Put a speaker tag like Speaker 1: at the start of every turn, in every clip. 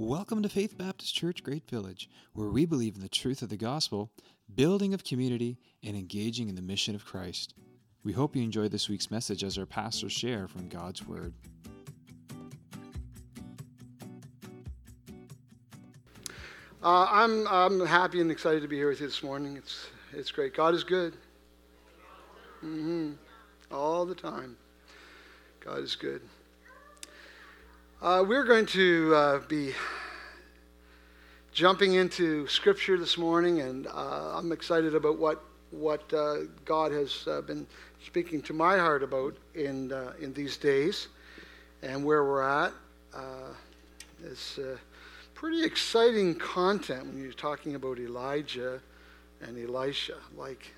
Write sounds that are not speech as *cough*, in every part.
Speaker 1: Welcome to Faith Baptist Church Great Village, where we believe in the truth of the gospel, building of community, and engaging in the mission of Christ. We hope you enjoy this week's message as our pastors share from God's Word.
Speaker 2: Uh, I'm, I'm happy and excited to be here with you this morning. It's, it's great. God is good. Mm-hmm. All the time. God is good. Uh, we're going to uh, be jumping into Scripture this morning, and uh, I'm excited about what what uh, God has uh, been speaking to my heart about in uh, in these days, and where we're at. it's pretty exciting content when you're talking about Elijah and Elisha. Like,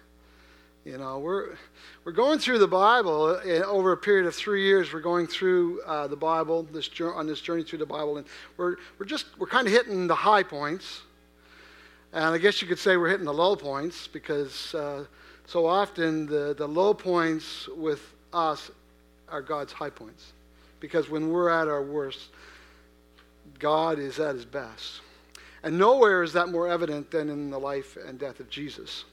Speaker 2: you know, we're, we're going through the Bible uh, over a period of three years. We're going through uh, the Bible this, on this journey through the Bible, and we're, we're just we're kind of hitting the high points, and I guess you could say we're hitting the low points because uh, so often the, the low points with us are God's high points, because when we're at our worst, God is at his best, and nowhere is that more evident than in the life and death of Jesus.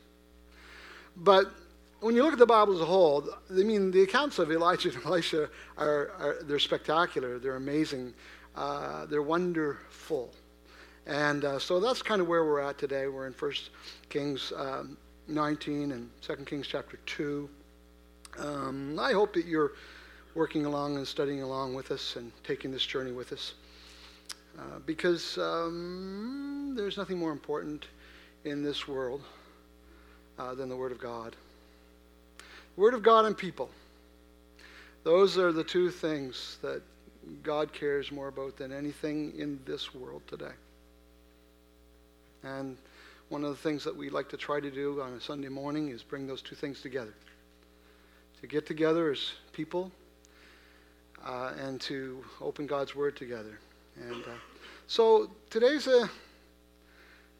Speaker 2: But when you look at the Bible as a whole, I mean, the accounts of Elijah and Elisha are, are they're spectacular, they're amazing, uh, they're wonderful. And uh, so that's kind of where we're at today. We're in 1 Kings um, 19 and 2 Kings chapter 2. Um, I hope that you're working along and studying along with us and taking this journey with us. Uh, because um, there's nothing more important in this world uh, than the Word of God. Word of God and people. Those are the two things that God cares more about than anything in this world today. And one of the things that we like to try to do on a Sunday morning is bring those two things together. To get together as people uh, and to open God's Word together. And uh, so today's a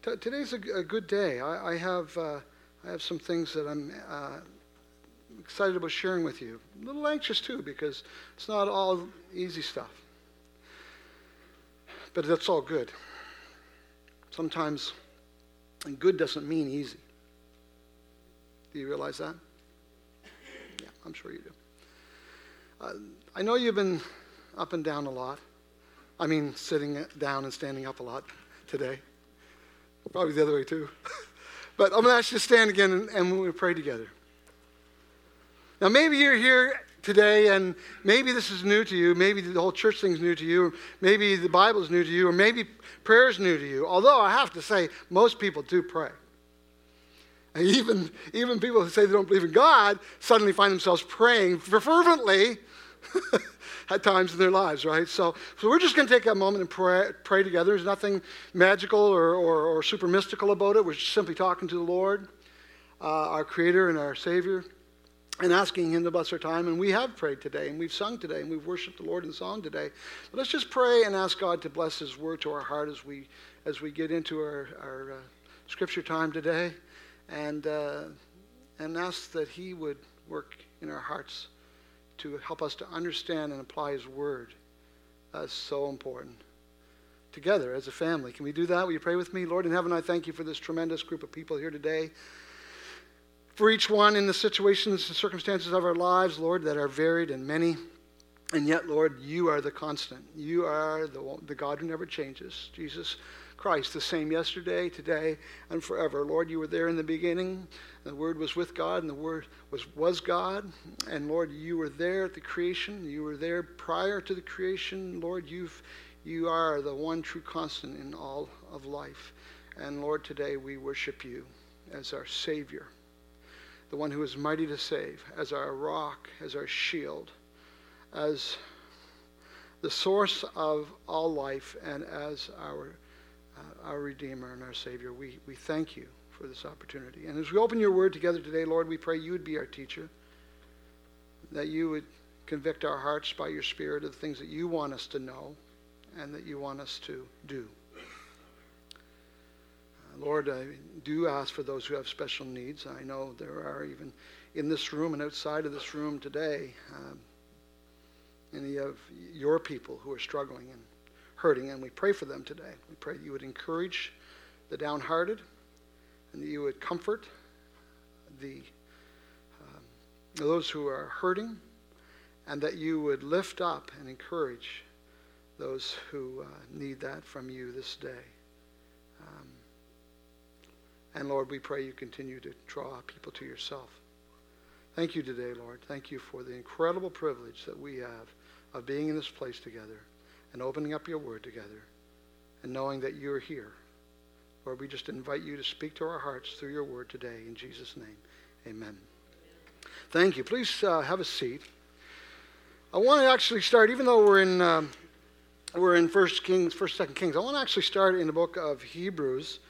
Speaker 2: t- today's a, a, good day. I, I have uh, I have some things that I'm uh, excited about sharing with you. A little anxious too, because it's not all easy stuff. But that's all good. Sometimes good doesn't mean easy. Do you realize that? Yeah, I'm sure you do. Uh, I know you've been up and down a lot. I mean, sitting down and standing up a lot today. Probably the other way too. *laughs* But I'm going to ask you to stand again and, and we'll pray together. Now, maybe you're here today and maybe this is new to you. Maybe the whole church thing's new to you. Or maybe the Bible's new to you. Or maybe prayer's new to you. Although I have to say, most people do pray. And even, even people who say they don't believe in God suddenly find themselves praying fervently *laughs* at times in their lives, right? So, so we're just going to take a moment and pray, pray together. There's nothing magical or, or, or, super mystical about it. We're just simply talking to the Lord, uh, our Creator and our Savior, and asking Him to bless our time. And we have prayed today, and we've sung today, and we've worshiped the Lord in song today. But let's just pray and ask God to bless His word to our heart as we, as we get into our, our uh, scripture time today, and, uh, and ask that He would work in our hearts to help us to understand and apply His Word. That's so important. Together as a family. Can we do that? Will you pray with me? Lord in heaven, I thank you for this tremendous group of people here today. For each one in the situations and circumstances of our lives, Lord, that are varied and many. And yet, Lord, you are the constant. You are the, the God who never changes. Jesus Christ, the same yesterday, today, and forever. Lord, you were there in the beginning. The Word was with God, and the Word was, was God. And Lord, you were there at the creation. You were there prior to the creation. Lord, you've, you are the one true constant in all of life. And Lord, today we worship you as our Savior, the one who is mighty to save, as our rock, as our shield, as the source of all life, and as our our Redeemer and our Savior. We, we thank you for this opportunity. And as we open your word together today, Lord, we pray you would be our teacher, that you would convict our hearts by your Spirit of the things that you want us to know and that you want us to do. Uh, Lord, I do ask for those who have special needs. I know there are even in this room and outside of this room today um, any of your people who are struggling and hurting, and we pray for them today. We pray that you would encourage the downhearted and that you would comfort the um, those who are hurting, and that you would lift up and encourage those who uh, need that from you this day. Um, and Lord, we pray you continue to draw people to yourself. Thank you today, Lord. Thank you for the incredible privilege that we have of being in this place together and opening up your word together and knowing that you're here. Lord, we just invite you to speak to our hearts through your word today. In Jesus' name, amen. Thank you. Please uh, have a seat. I want to actually start, even though we're in um, we're in First Kings, First Second Kings. I want to actually start in the book of Hebrews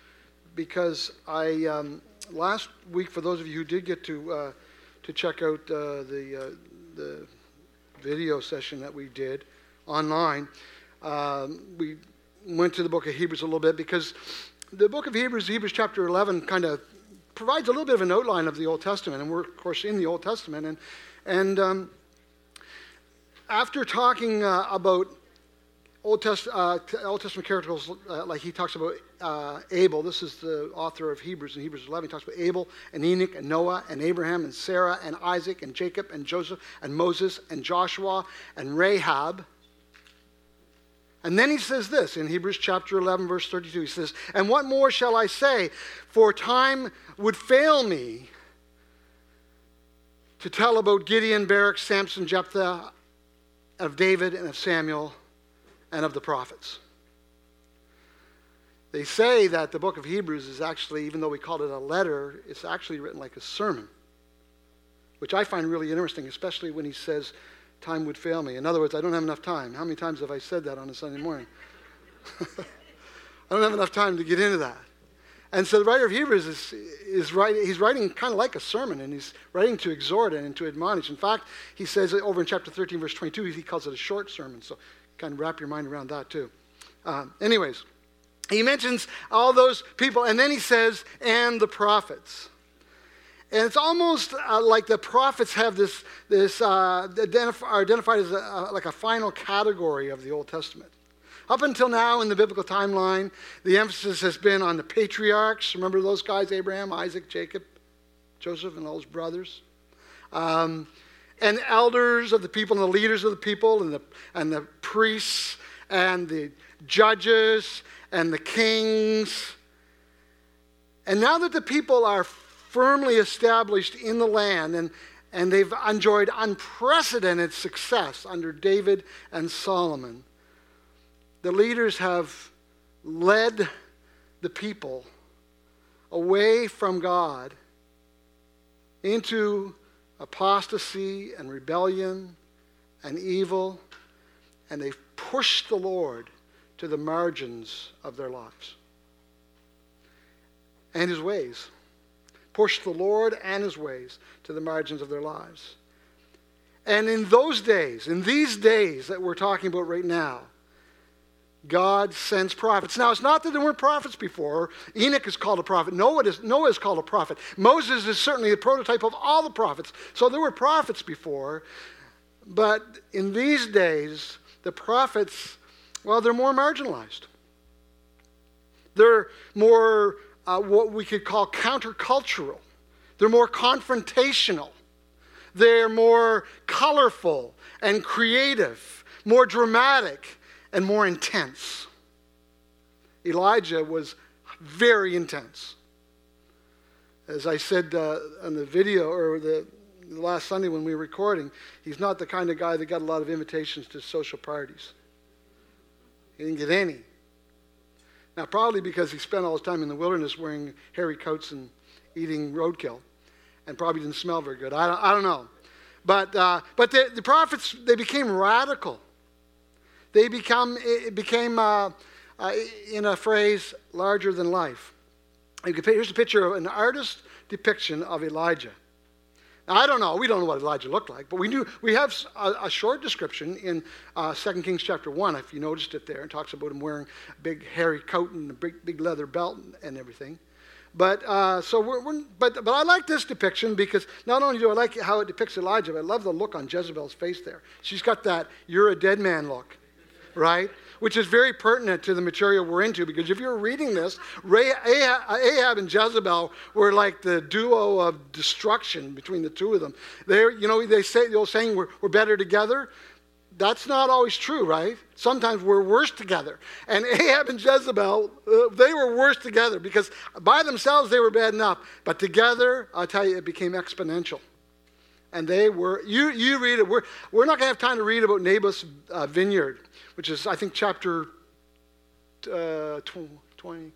Speaker 2: because I um, last week, for those of you who did get to uh, to check out uh, the uh, the video session that we did online, um, we went to the book of Hebrews a little bit because the book of Hebrews, Hebrews chapter 11, kind of provides a little bit of an outline of the Old Testament, and we're of course in the Old Testament, and and um, after talking uh, about Old, Test, uh, Old Testament characters, uh, like he talks about uh, Abel. This is the author of Hebrews. In Hebrews 11, he talks about Abel and Enoch and Noah and Abraham and Sarah and Isaac and Jacob and Joseph and Moses and Joshua and Rahab. And then he says this in Hebrews chapter 11, verse 32. He says, And what more shall I say? For time would fail me to tell about Gideon, Barak, Samson, Jephthah, of David, and of Samuel and of the prophets. They say that the book of Hebrews is actually, even though we call it a letter, it's actually written like a sermon, which I find really interesting, especially when he says, Time would fail me. In other words, I don't have enough time. How many times have I said that on a Sunday morning? *laughs* I don't have enough time to get into that. And so the writer of Hebrews is, is writing, he's writing kind of like a sermon, and he's writing to exhort and to admonish. In fact, he says over in chapter 13, verse 22, he calls it a short sermon. So kind of wrap your mind around that too. Uh, anyways, he mentions all those people, and then he says, and the prophets. And it's almost uh, like the prophets have this, this uh, identif- are identified as a, like a final category of the Old Testament. Up until now in the biblical timeline, the emphasis has been on the patriarchs. Remember those guys Abraham, Isaac, Jacob, Joseph, and all his brothers? Um, and elders of the people and the leaders of the people and the, and the priests and the judges and the kings. And now that the people are firmly established in the land and, and they've enjoyed unprecedented success under David and Solomon, the leaders have led the people away from God into apostasy and rebellion and evil, and they've pushed the Lord to the margins of their lives and his ways. Pushed the Lord and his ways to the margins of their lives. And in those days, in these days that we're talking about right now, God sends prophets. Now, it's not that there weren't prophets before. Enoch is called a prophet. Noah is, Noah is called a prophet. Moses is certainly the prototype of all the prophets. So there were prophets before. But in these days, the prophets, well, they're more marginalized. They're more uh, what we could call countercultural. They're more confrontational. They're more colorful and creative, more dramatic and more intense. Elijah was very intense. As I said uh, on the video or the, last Sunday when we were recording, he's not the kind of guy that got a lot of invitations to social parties. He didn't get any. Now, probably because he spent all his time in the wilderness wearing hairy coats and eating roadkill and probably didn't smell very good. I don't, I don't know. But, uh, but the, the prophets, they became radical they become, became, uh, uh, in a phrase, larger than life. Here's a picture of an artist depiction of Elijah. I don't know. We don't know what Elijah looked like, but we do. we have a, a short description in uh, 2 Kings chapter 1, if you noticed it there. It talks about him wearing a big hairy coat and a big, big leather belt and everything. But uh, so we're, we're, but but I like this depiction because not only do I like how it depicts Elijah, but I love the look on Jezebel's face there. She's got that "you're a dead man" look right? Which is very pertinent to the material we're into because if you're reading this, Ahab and Jezebel were like the duo of destruction between the two of them. they're you know, they say the old saying, we're, we're better together. That's not always true, right? Sometimes we're worse together. And *laughs* Ahab and Jezebel, uh, they were worse together because by themselves they were bad enough. But together, I'll tell you, it became exponential. And they were, you, you read it, we're, we're not going to have time to read about Naboth's uh, vineyard, which is, I think, chapter uh, 20,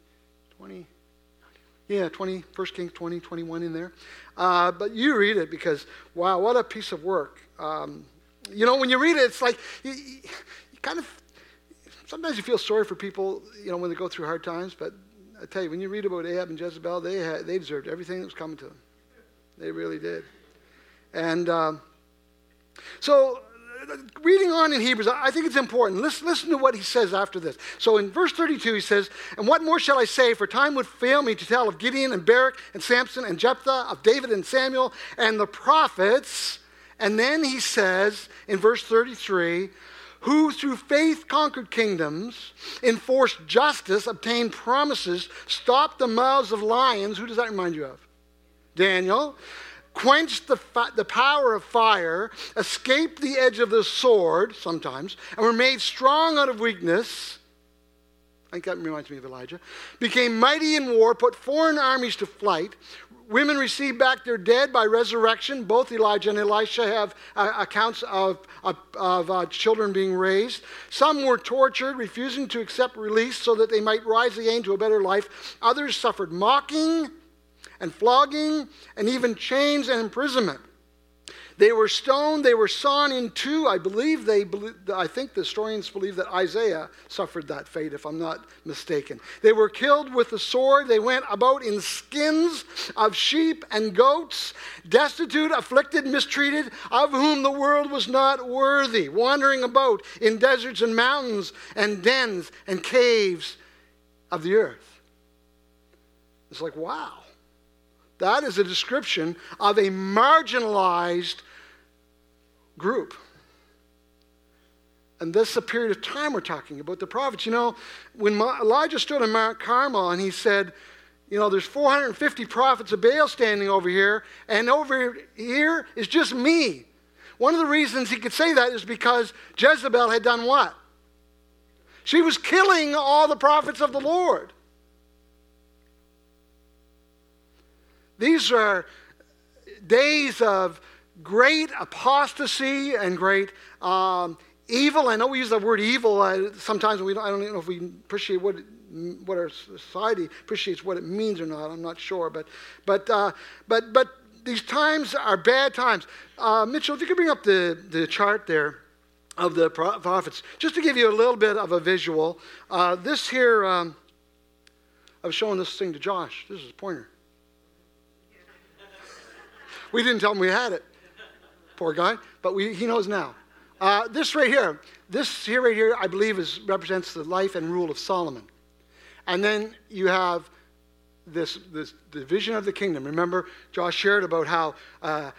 Speaker 2: 20, yeah, 20, 1 Kings 20, 21 in there. Uh, but you read it because, wow, what a piece of work. Um, you know, when you read it, it's like you, you, kind of sometimes you feel sorry for people, you know, when they go through hard times. But I tell you, when you read about Ahab and Jezebel, they had, they deserved everything that was coming to them. They really did. And um, so, reading on in Hebrews, I think it's important. Listen, listen to what he says after this. So, in verse 32, he says, And what more shall I say? For time would fail me to tell of Gideon and Barak and Samson and Jephthah, of David and Samuel and the prophets and then he says in verse 33 who through faith conquered kingdoms, enforced justice, obtained promises, stopped the mouths of lions. Who does that remind you of? Daniel. Quenched the, the power of fire, escaped the edge of the sword sometimes, and were made strong out of weakness. I think that reminds me of Elijah. Became mighty in war, put foreign armies to flight, Women received back their dead by resurrection. Both Elijah and Elisha have uh, accounts of, of, of uh, children being raised. Some were tortured, refusing to accept release so that they might rise again to a better life. Others suffered mocking and flogging and even chains and imprisonment. They were stoned, they were sawn in two. I believe they, I think the historians believe that Isaiah suffered that fate, if I'm not mistaken. They were killed with the sword. They went about in skins of sheep and goats, destitute, afflicted, mistreated, of whom the world was not worthy, wandering about in deserts and mountains and dens and caves of the earth. It's like, wow. That is a description of a marginalized group. And this is a period of time we're talking about the prophets. You know, when Elijah stood on Mount Carmel and he said, you know, there's 450 prophets of Baal standing over here, and over here is just me. One of the reasons he could say that is because Jezebel had done what? She was killing all the prophets of the Lord. These are days of great apostasy and great um, evil. I know we use the word evil uh, sometimes. We don't, I don't even know if we appreciate what what our society appreciates what it means or not. I'm not sure, but but uh, but but these times are bad times. Uh, Mitchell, if you could bring up the the chart there of the prophets, just to give you a little bit of a visual. Uh, this here, um, I was showing this thing to Josh. This is a pointer. We didn't tell him we had it poor guy, but we, he knows now. Uh, this right here, this here right here, I believe, is, represents the life and rule of Solomon. And then you have this, this division of the kingdom. Remember, Josh shared about how uh,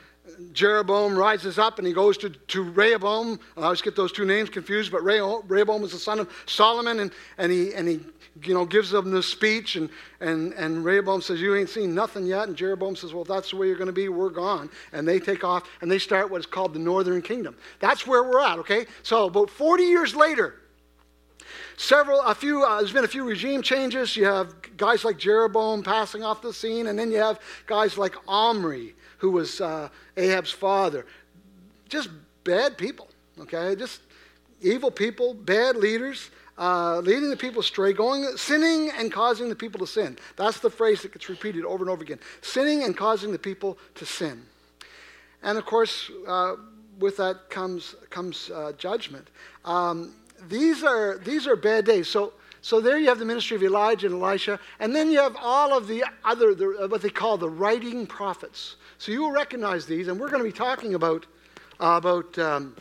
Speaker 2: Jeroboam rises up and he goes to, to Rehoboam. I always get those two names confused, but Rehoboam was the son of Solomon, and, and, he, and he you know, gives them this speech, and, and, and Rehoboam says, You ain't seen nothing yet. And Jeroboam says, Well, that's the way you're going to be, we're gone. And they take off and they start what is called the northern kingdom. That's where we're at, okay? So about 40 years later, several, a few, uh, there's been a few regime changes. You have guys like Jeroboam passing off the scene, and then you have guys like Omri, who was uh, Ahab's father. Just bad people, okay? Just evil people, bad leaders uh, leading the people astray, going, sinning and causing the people to sin. That's the phrase that gets repeated over and over again. Sinning and causing the people to sin. And of course, uh, with that comes, comes uh, judgment. Um, these, are, these are bad days. So, so there you have the ministry of Elijah and Elisha, and then you have all of the other, the, what they call the writing prophets. So you will recognize these, and we're going to be talking about, uh, about um,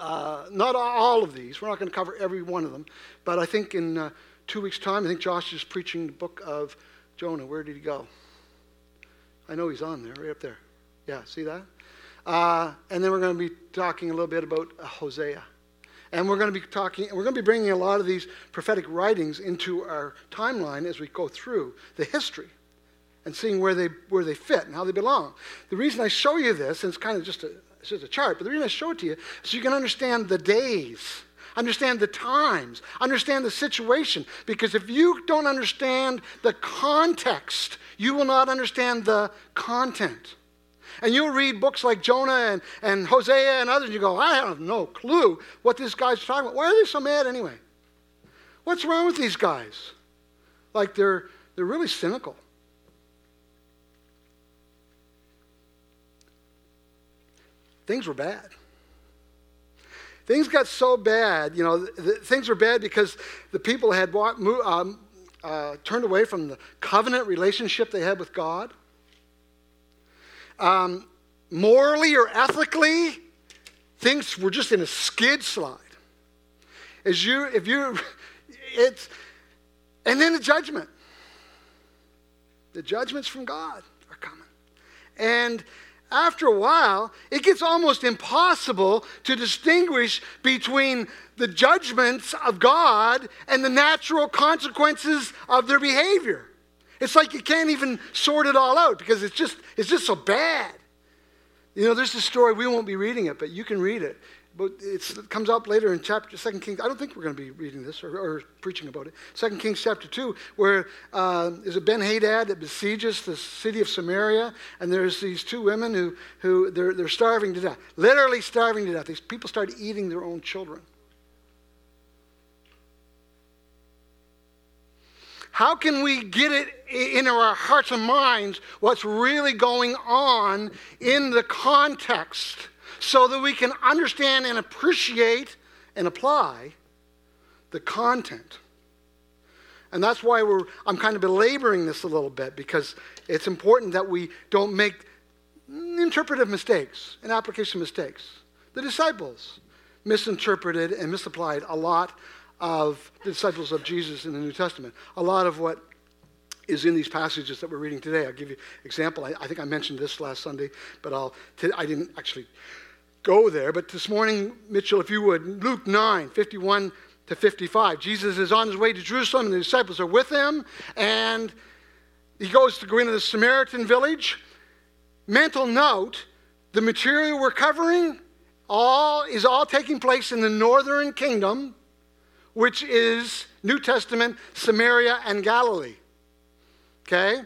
Speaker 2: uh, not all of these. We're not going to cover every one of them. But I think in uh, two weeks' time, I think Josh is preaching the book of Jonah. Where did he go? I know he's on there, right up there. Yeah, see that? Uh, and then we're going to be talking a little bit about Hosea. And we're going to be talking, we're going to be bringing a lot of these prophetic writings into our timeline as we go through the history and seeing where they, where they fit and how they belong. The reason I show you this, and it's kind of just a, it's just a chart, but the reason I show it to you is so you can understand the days, understand the times, understand the situation. Because if you don't understand the context, you will not understand the content. And you'll read books like Jonah and, and Hosea and others, and you go, I have no clue what this guy's talking about. Why are they so mad anyway? What's wrong with these guys? Like they're, they're really cynical. Things were bad. Things got so bad, you know, things were bad because the people had um, uh, turned away from the covenant relationship they had with God um, morally or ethically, things were just in a skid slide. As you, if you, *laughs* it's, and then the judgment. The judgments from God are coming. And after a while, it gets almost impossible to distinguish between the judgments of God and the natural consequences of their behavior. It's like you can't even sort it all out because it's just, it's just so bad. You know, there's a story, we won't be reading it, but you can read it. But it comes up later in chapter Second Kings. I don't think we're going to be reading this or, or preaching about it. Second Kings chapter two, where uh, is it Ben Hadad that besieges the city of Samaria, and there's these two women who who they're they're starving to death, literally starving to death. These people start eating their own children. How can we get it into our hearts and minds what's really going on in the context so that we can understand and appreciate and apply the content? And that's why we're, I'm kind of belaboring this a little bit because it's important that we don't make interpretive mistakes and application mistakes. The disciples misinterpreted and misapplied a lot of the disciples of Jesus in the New Testament. A lot of what is in these passages that we're reading today. I'll give you an example. I, I think I mentioned this last Sunday, but I'll t- I didn't actually go there. But this morning, Mitchell, if you would, Luke 9, 51 to 55. Jesus is on his way to Jerusalem, and the disciples are with him, and he goes to go into the Samaritan village. Mental note the material we're covering all is all taking place in the northern kingdom which is New Testament, Samaria, and Galilee. Okay?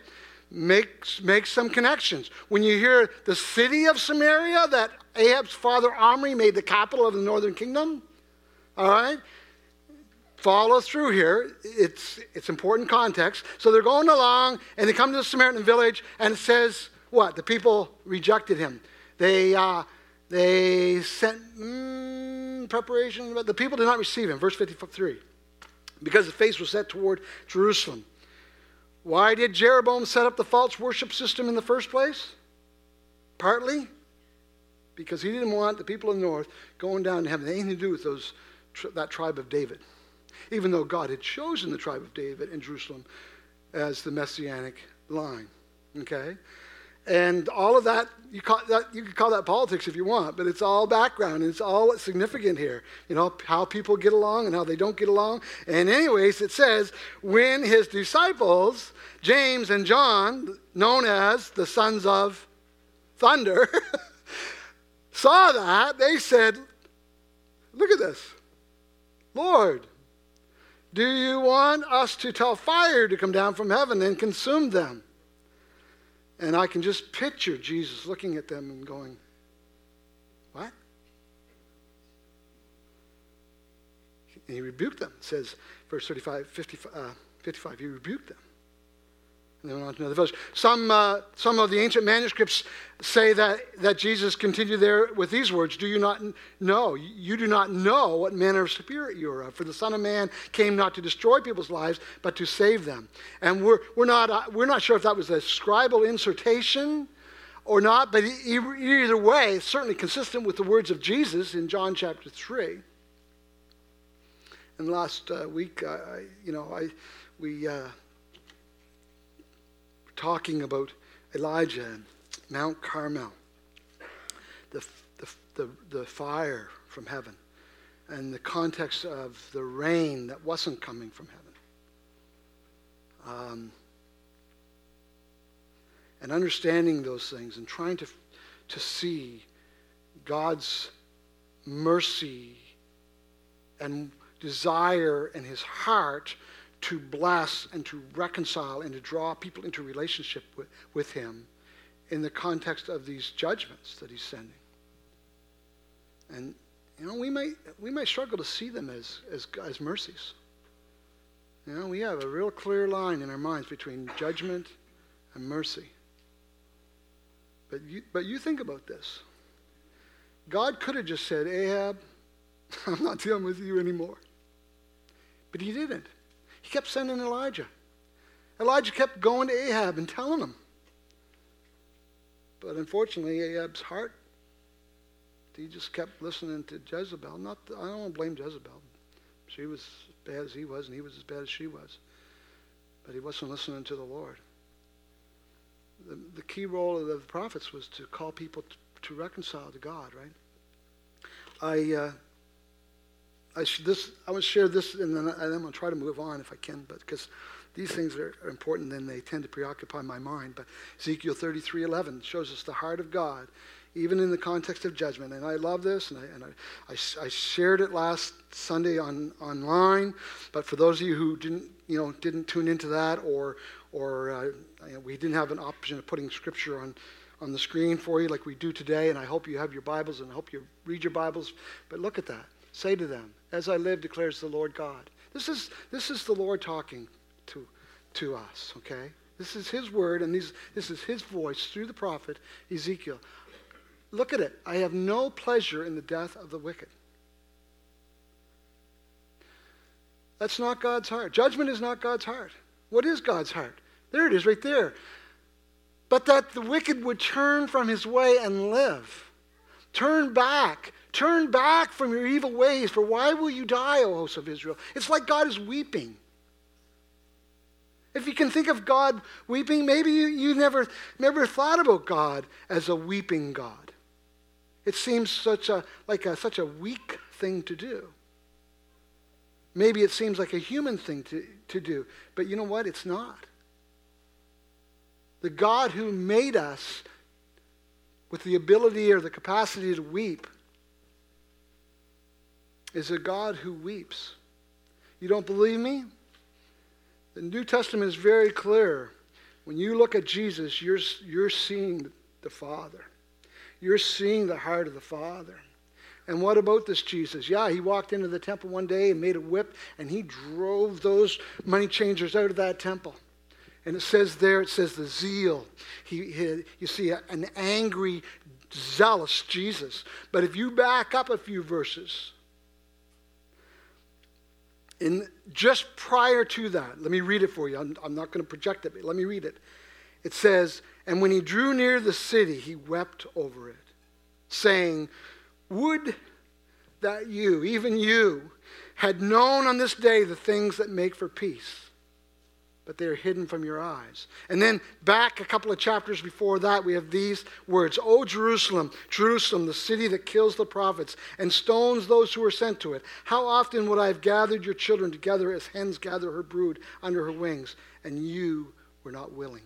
Speaker 2: Make, make some connections. When you hear the city of Samaria, that Ahab's father Omri made the capital of the northern kingdom, all right? Follow through here. It's, it's important context. So they're going along, and they come to the Samaritan village, and it says, what? The people rejected him. They, uh, they sent mm, preparation, but the people did not receive him. Verse 53. Because the face was set toward Jerusalem. Why did Jeroboam set up the false worship system in the first place? Partly because he didn't want the people of the north going down to heaven anything to do with those, that tribe of David. Even though God had chosen the tribe of David in Jerusalem as the messianic line. Okay? And all of that you, call that, you can call that politics if you want, but it's all background and it's all significant here. You know, how people get along and how they don't get along. And, anyways, it says, when his disciples, James and John, known as the sons of thunder, *laughs* saw that, they said, Look at this. Lord, do you want us to tell fire to come down from heaven and consume them? And I can just picture Jesus looking at them and going, What? And he rebuked them. Says, verse 35, 55, uh, 55 he rebuked them. Went on to another village. Some, uh, some of the ancient manuscripts say that, that Jesus continued there with these words Do you not know? You do not know what manner of spirit you are of. For the Son of Man came not to destroy people's lives, but to save them. And we're, we're, not, uh, we're not sure if that was a scribal insertion or not, but either way, certainly consistent with the words of Jesus in John chapter 3. And last uh, week, I, you know, I, we. Talking about Elijah and Mount Carmel, the, the, the, the fire from heaven. and the context of the rain that wasn't coming from heaven. Um, and understanding those things and trying to, to see God's mercy and desire in his heart to bless and to reconcile and to draw people into relationship with, with him in the context of these judgments that he's sending. And you know, we might we might struggle to see them as as, as mercies. You know, we have a real clear line in our minds between judgment and mercy. But you, but you think about this. God could have just said, Ahab, *laughs* I'm not dealing with you anymore. But he didn't. He kept sending Elijah. Elijah kept going to Ahab and telling him. But unfortunately, Ahab's heart, he just kept listening to Jezebel. Not, I don't want to blame Jezebel. She was as bad as he was, and he was as bad as she was. But he wasn't listening to the Lord. The, the key role of the prophets was to call people to, to reconcile to God, right? I, uh, I should this I want to share this, and then I, am going to try to move on if I can, but because these things are, important, then they tend to preoccupy my mind. But Ezekiel 33:11 shows us the heart of God, even in the context of judgment. And I love this, and I, and I, I, I shared it last Sunday on online. But for those of you who didn't, you know, didn't tune into that, or or uh, we didn't have an option of putting scripture on on the screen for you like we do today, and I hope you have your Bibles and I hope you read your Bibles. But look at that. Say to them, As I live, declares the Lord God. This is, this is the Lord talking to, to us, okay? This is His word, and these, this is His voice through the prophet Ezekiel. Look at it. I have no pleasure in the death of the wicked. That's not God's heart. Judgment is not God's heart. What is God's heart? There it is right there. But that the wicked would turn from his way and live. Turn back Turn back from your evil ways, for why will you die, O host of Israel? It's like God is weeping. If you can think of God weeping, maybe you, you never, never thought about God as a weeping God. It seems such a, like a, such a weak thing to do. Maybe it seems like a human thing to, to do, but you know what? It's not. The God who made us with the ability or the capacity to weep is a God who weeps. You don't believe me? The New Testament is very clear. When you look at Jesus, you're, you're seeing the Father. You're seeing the heart of the Father. And what about this Jesus? Yeah, he walked into the temple one day and made a whip, and he drove those money changers out of that temple. And it says there, it says the zeal. He, he you see a, an angry, zealous Jesus. But if you back up a few verses, in just prior to that, let me read it for you. I'm, I'm not going to project it, but let me read it. It says, And when he drew near the city, he wept over it, saying, Would that you, even you, had known on this day the things that make for peace but they are hidden from your eyes. And then back a couple of chapters before that, we have these words O Jerusalem, Jerusalem, the city that kills the prophets and stones those who are sent to it. How often would I have gathered your children together as hens gather her brood under her wings, and you were not willing?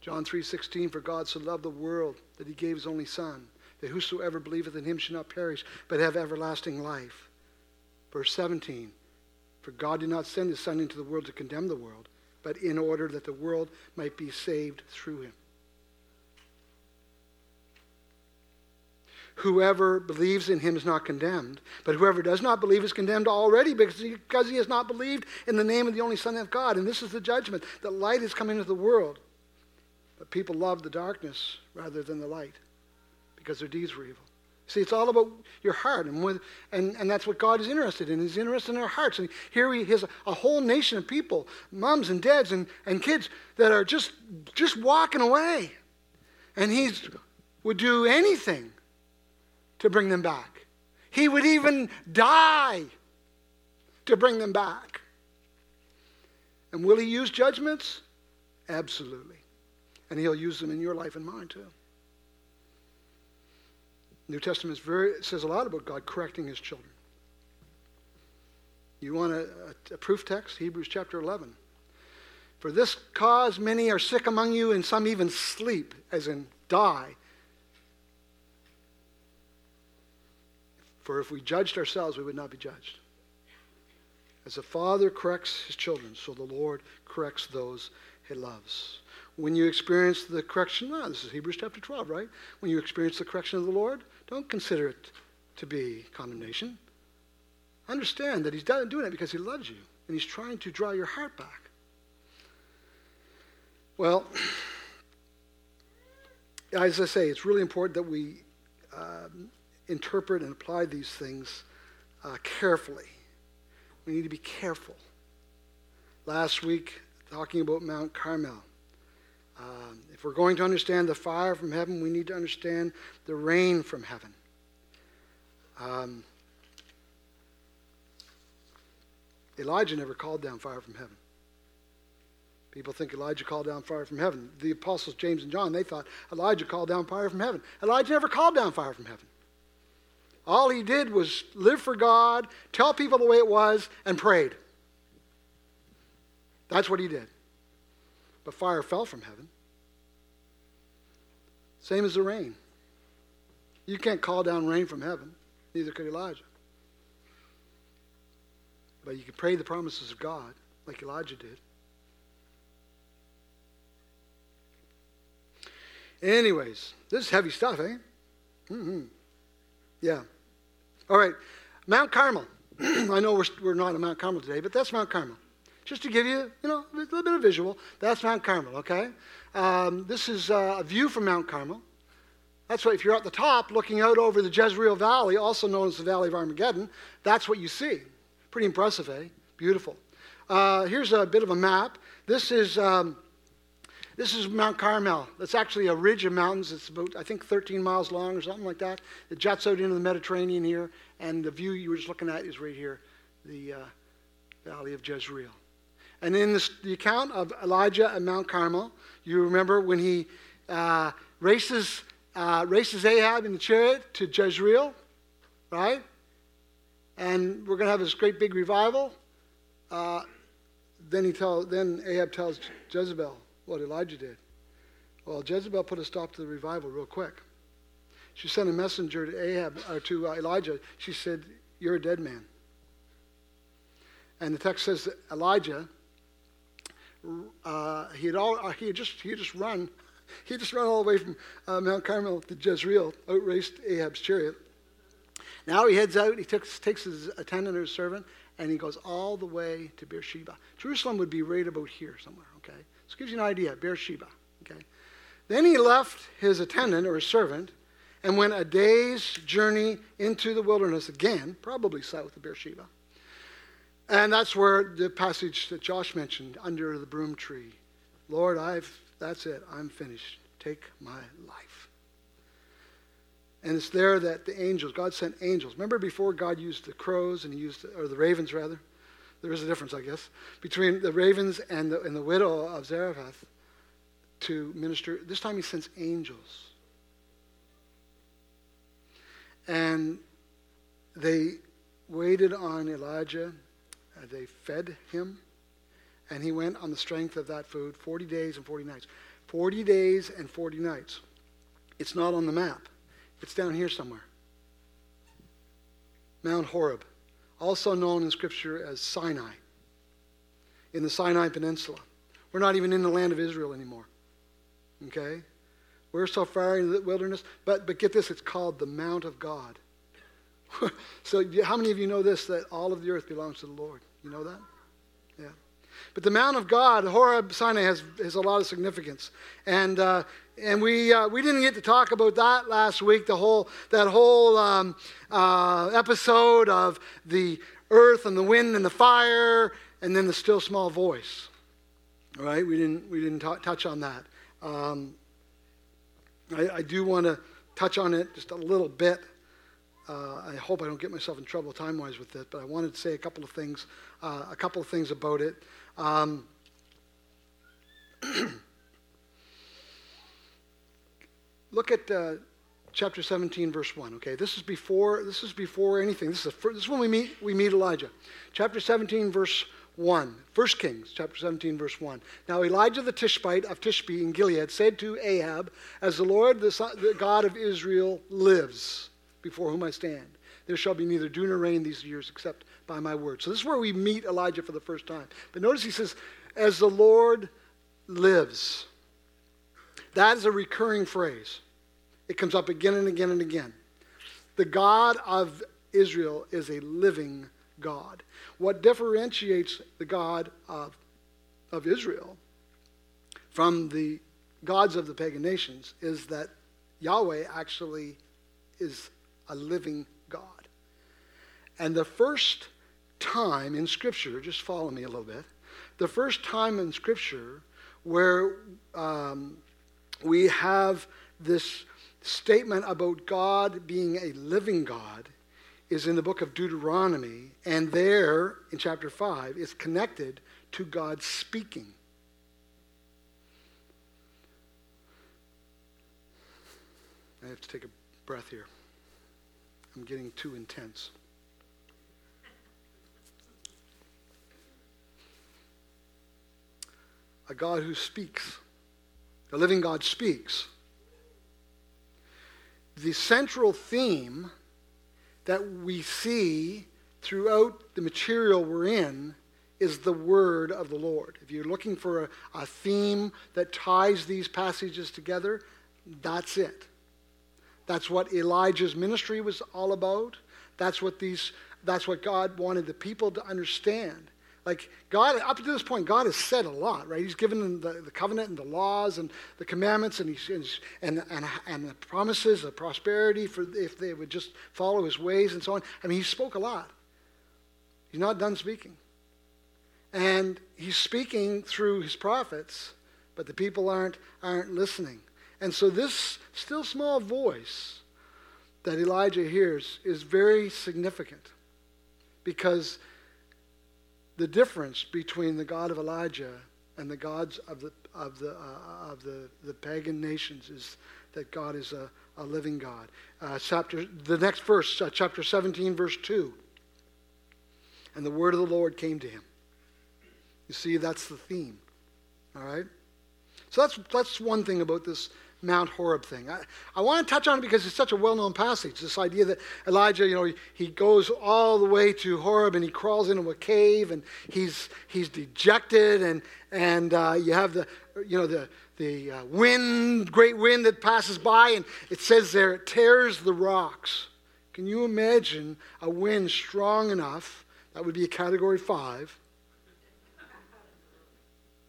Speaker 2: John 3:16 For God so loved the world that he gave his only son that whosoever believeth in him should not perish but have everlasting life. Verse 17 for God did not send his Son into the world to condemn the world, but in order that the world might be saved through him. Whoever believes in him is not condemned, but whoever does not believe is condemned already because he, because he has not believed in the name of the only Son of God. And this is the judgment that light has come into the world. But people love the darkness rather than the light because their deeds were evil. See, it's all about your heart, and, with, and, and that's what God is interested in. He's interested in our hearts. And here he has a whole nation of people, moms and dads and, and kids, that are just, just walking away. And he would do anything to bring them back. He would even die to bring them back. And will he use judgments? Absolutely. And he'll use them in your life and mine too. New Testament very, says a lot about God correcting his children. You want a, a, a proof text? Hebrews chapter 11. For this cause many are sick among you, and some even sleep, as in die. For if we judged ourselves, we would not be judged. As a father corrects his children, so the Lord corrects those he loves. When you experience the correction, well, this is Hebrews chapter 12, right? When you experience the correction of the Lord, don't consider it to be condemnation. Understand that he's doing it because he loves you and he's trying to draw your heart back. Well, *clears throat* as I say, it's really important that we um, interpret and apply these things uh, carefully. We need to be careful. Last week, talking about Mount Carmel. Um, if we're going to understand the fire from heaven, we need to understand the rain from heaven. Um, Elijah never called down fire from heaven. People think Elijah called down fire from heaven. The apostles James and John, they thought Elijah called down fire from heaven. Elijah never called down fire from heaven. All he did was live for God, tell people the way it was, and prayed. That's what he did. But fire fell from heaven. Same as the rain. You can't call down rain from heaven, neither could Elijah. But you can pray the promises of God, like Elijah did. Anyways, this is heavy stuff, eh? Mm-hmm. Yeah. All right. Mount Carmel. *clears throat* I know we're, we're not at Mount Carmel today, but that's Mount Carmel. Just to give you, you know, a little bit of visual, that's Mount Carmel, okay? Um, this is uh, a view from Mount Carmel. That's what, if you're at the top looking out over the Jezreel Valley, also known as the Valley of Armageddon, that's what you see. Pretty impressive, eh? Beautiful. Uh, here's a bit of a map. This is um, this is Mount Carmel. It's actually a ridge of mountains. It's about, I think, 13 miles long or something like that. It juts out into the Mediterranean here, and the view you were just looking at is right here, the uh, Valley of Jezreel. And in the account of Elijah at Mount Carmel, you remember when he uh, races, uh, races Ahab in the chariot to Jezreel, right? And we're going to have this great big revival. Uh, then he tell, then Ahab tells Jezebel, what Elijah did. Well, Jezebel put a stop to the revival real quick. She sent a messenger to Ahab or to uh, Elijah. She said, "You're a dead man." And the text says that Elijah, uh, he had all, uh, he had just he had just run, he had just run all the way from uh, Mount Carmel to Jezreel, outraced Ahab's chariot. Now he heads out. He takes takes his attendant or his servant, and he goes all the way to Beersheba. Jerusalem would be right about here somewhere. Okay. This gives you an idea, Beersheba. Okay? Then he left his attendant or his servant and went a day's journey into the wilderness again, probably south of Beersheba. And that's where the passage that Josh mentioned, under the broom tree. Lord, I've that's it. I'm finished. Take my life. And it's there that the angels, God sent angels. Remember before God used the crows and he used, or the ravens rather? there is a difference, I guess, between the ravens and the, and the widow of Zarephath to minister. This time he sends angels. And they waited on Elijah. They fed him. And he went on the strength of that food 40 days and 40 nights. 40 days and 40 nights. It's not on the map, it's down here somewhere. Mount Horeb also known in Scripture as Sinai, in the Sinai Peninsula. We're not even in the land of Israel anymore. Okay? We're so far in the wilderness. But, but get this, it's called the Mount of God. *laughs* so, how many of you know this that all of the earth belongs to the Lord? You know that? Yeah. But the Mount of God, Horeb Sinai, has, has a lot of significance. And, uh, and we, uh, we didn't get to talk about that last week, the whole, that whole um, uh, episode of the earth and the wind and the fire, and then the still small voice. All right, we didn't, we didn't t- touch on that. Um, I, I, do want to touch on it just a little bit. Uh, I hope I don't get myself in trouble time wise with it, but I wanted to say a couple of things, uh, a couple of things about it. Um, *clears throat* look at uh, chapter 17, verse 1. Okay, this is before this is before anything. This is, first, this is when we meet we meet Elijah. Chapter 17, verse 1. 1 Kings, chapter 17, verse 1. Now Elijah the Tishbite of Tishbe in Gilead said to Ahab, As the Lord, the, the God of Israel, lives, before whom I stand, there shall be neither dew nor rain these years except by my word. So this is where we meet Elijah for the first time. But notice he says, As the Lord lives. That is a recurring phrase. It comes up again and again and again. The God of Israel is a living God. What differentiates the God of, of Israel from the gods of the pagan nations is that Yahweh actually is a living God. And the first time in Scripture, just follow me a little bit, the first time in Scripture where um, we have this statement about God being a living God is in the book of Deuteronomy, and there in chapter 5 is connected to God speaking. I have to take a breath here. I'm getting too intense. A God who speaks, the living God speaks. The central theme that we see throughout the material we're in is the word of the Lord. If you're looking for a, a, theme that ties these passages together, that's it. That's what Elijah's ministry was all about. That's what these that's what God wanted the people to understand. Like God, up to this point, God has said a lot, right? He's given them the, the covenant and the laws and the commandments and, he's, and, and, and the promises of prosperity for if they would just follow his ways and so on. I mean, he spoke a lot. He's not done speaking. And he's speaking through his prophets, but the people aren't, aren't listening. And so this still small voice that Elijah hears is very significant because the difference between the God of Elijah and the gods of the, of the, uh, of the, the pagan nations is that God is a, a living God. Uh, chapter, the next verse, uh, chapter 17, verse 2. And the word of the Lord came to him. You see, that's the theme. All right? So that's, that's one thing about this Mount Horeb thing. I, I want to touch on it because it's such a well known passage. This idea that Elijah, you know, he, he, goes all the way to Horeb and he crawls into a cave and he's, he's dejected and, and uh, you have the, you know, the, the uh, wind, great wind that passes by and it says there, it tears the rocks. Can you imagine a wind strong enough, that would be a category five,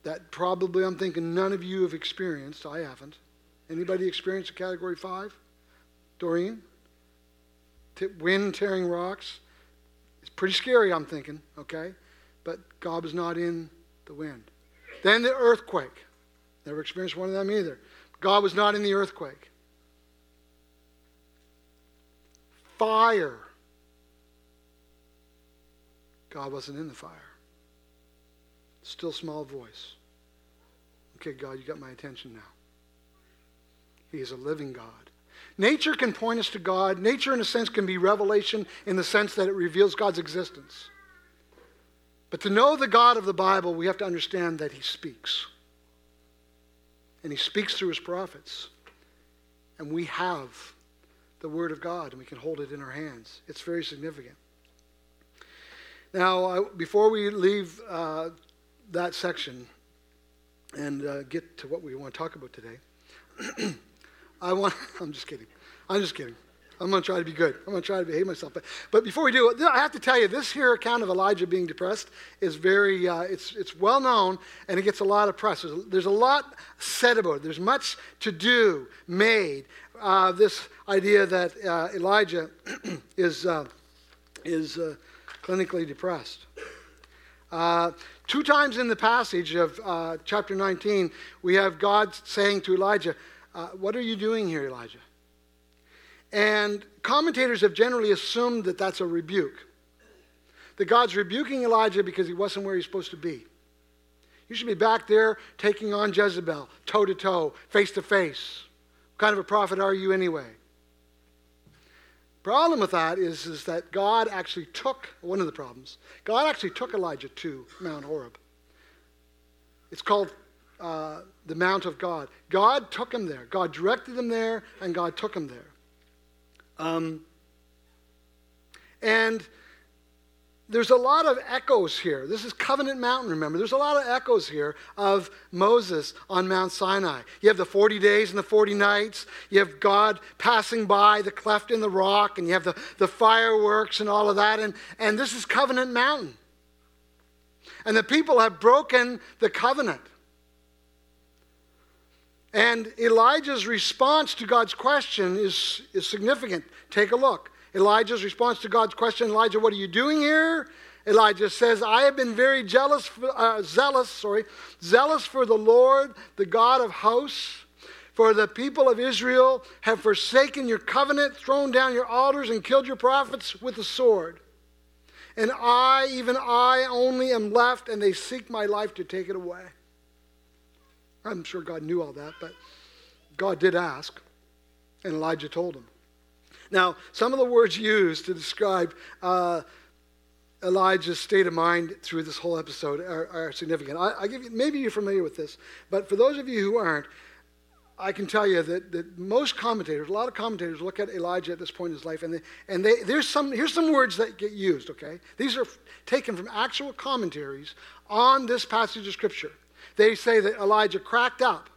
Speaker 2: that probably I'm thinking none of you have experienced, I haven't Anybody experience a category five? Doreen? T- wind tearing rocks? It's pretty scary, I'm thinking, okay? But God was not in the wind. Then the earthquake. Never experienced one of them either. God was not in the earthquake. Fire. God wasn't in the fire. Still small voice. Okay, God, you got my attention now. He is a living God. Nature can point us to God. Nature, in a sense, can be revelation in the sense that it reveals God's existence. But to know the God of the Bible, we have to understand that He speaks. And He speaks through His prophets. And we have the Word of God, and we can hold it in our hands. It's very significant. Now, uh, before we leave uh, that section and uh, get to what we want to talk about today, *clears throat* I want, *laughs* I'm just kidding. I'm just kidding. I'm going to try to be good. I'm going to try to behave myself. But, but before we do, I have to tell you, this here account of Elijah being depressed is very, uh, it's, it's well known and it gets a lot of press. There's, there's a lot said about it. There's much to do made. Uh, this idea that uh, Elijah *clears throat* is, uh, is uh, clinically depressed. Uh, two times in the passage of chapter 19, we have God saying to Elijah, uh, What are you doing here, Elijah? And commentators have generally assumed that that's a rebuke. That God's rebuking Elijah because he wasn't where he's supposed to be. You should be back there taking on Jezebel, toe to toe, face to face. What kind of a prophet are you anyway? Problem with that is, is that God actually took, one of the problems, God actually took Elijah to Mount Horeb. It's called uh, the Mount of God. God took him there. God directed him there, and God took him there. Um, and there's a lot of echoes here. This is Covenant Mountain, remember. There's a lot of echoes here of Moses on Mount Sinai. You have the 40 days and the 40 nights. You have God passing by the cleft in the rock, and you have the, the fireworks and all of that. And, and this is Covenant Mountain. And the people have broken the covenant. And Elijah's response to God's question is, is significant. Take a look. Elijah's response to God's question Elijah, what are you doing here? Elijah says, I have been very jealous, for, uh, zealous, sorry, zealous for the Lord, the God of hosts. For the people of Israel have forsaken your covenant, thrown down your altars, and killed your prophets with the sword. And I, even I, only am left, and they seek my life to take it away. I'm sure God knew all that, but God did ask, and Elijah told him. Now, some of the words used to describe uh, Elijah's state of mind through this whole episode are, are significant. I, I, give you, maybe you're familiar with this, but for those of you who aren't, I can tell you that, that most commentators, a lot of commentators, look at Elijah at this point in his life, and, they, and they, there's some, here's some words that get used, okay? These are taken from actual commentaries on this passage of Scripture. They say that Elijah cracked up,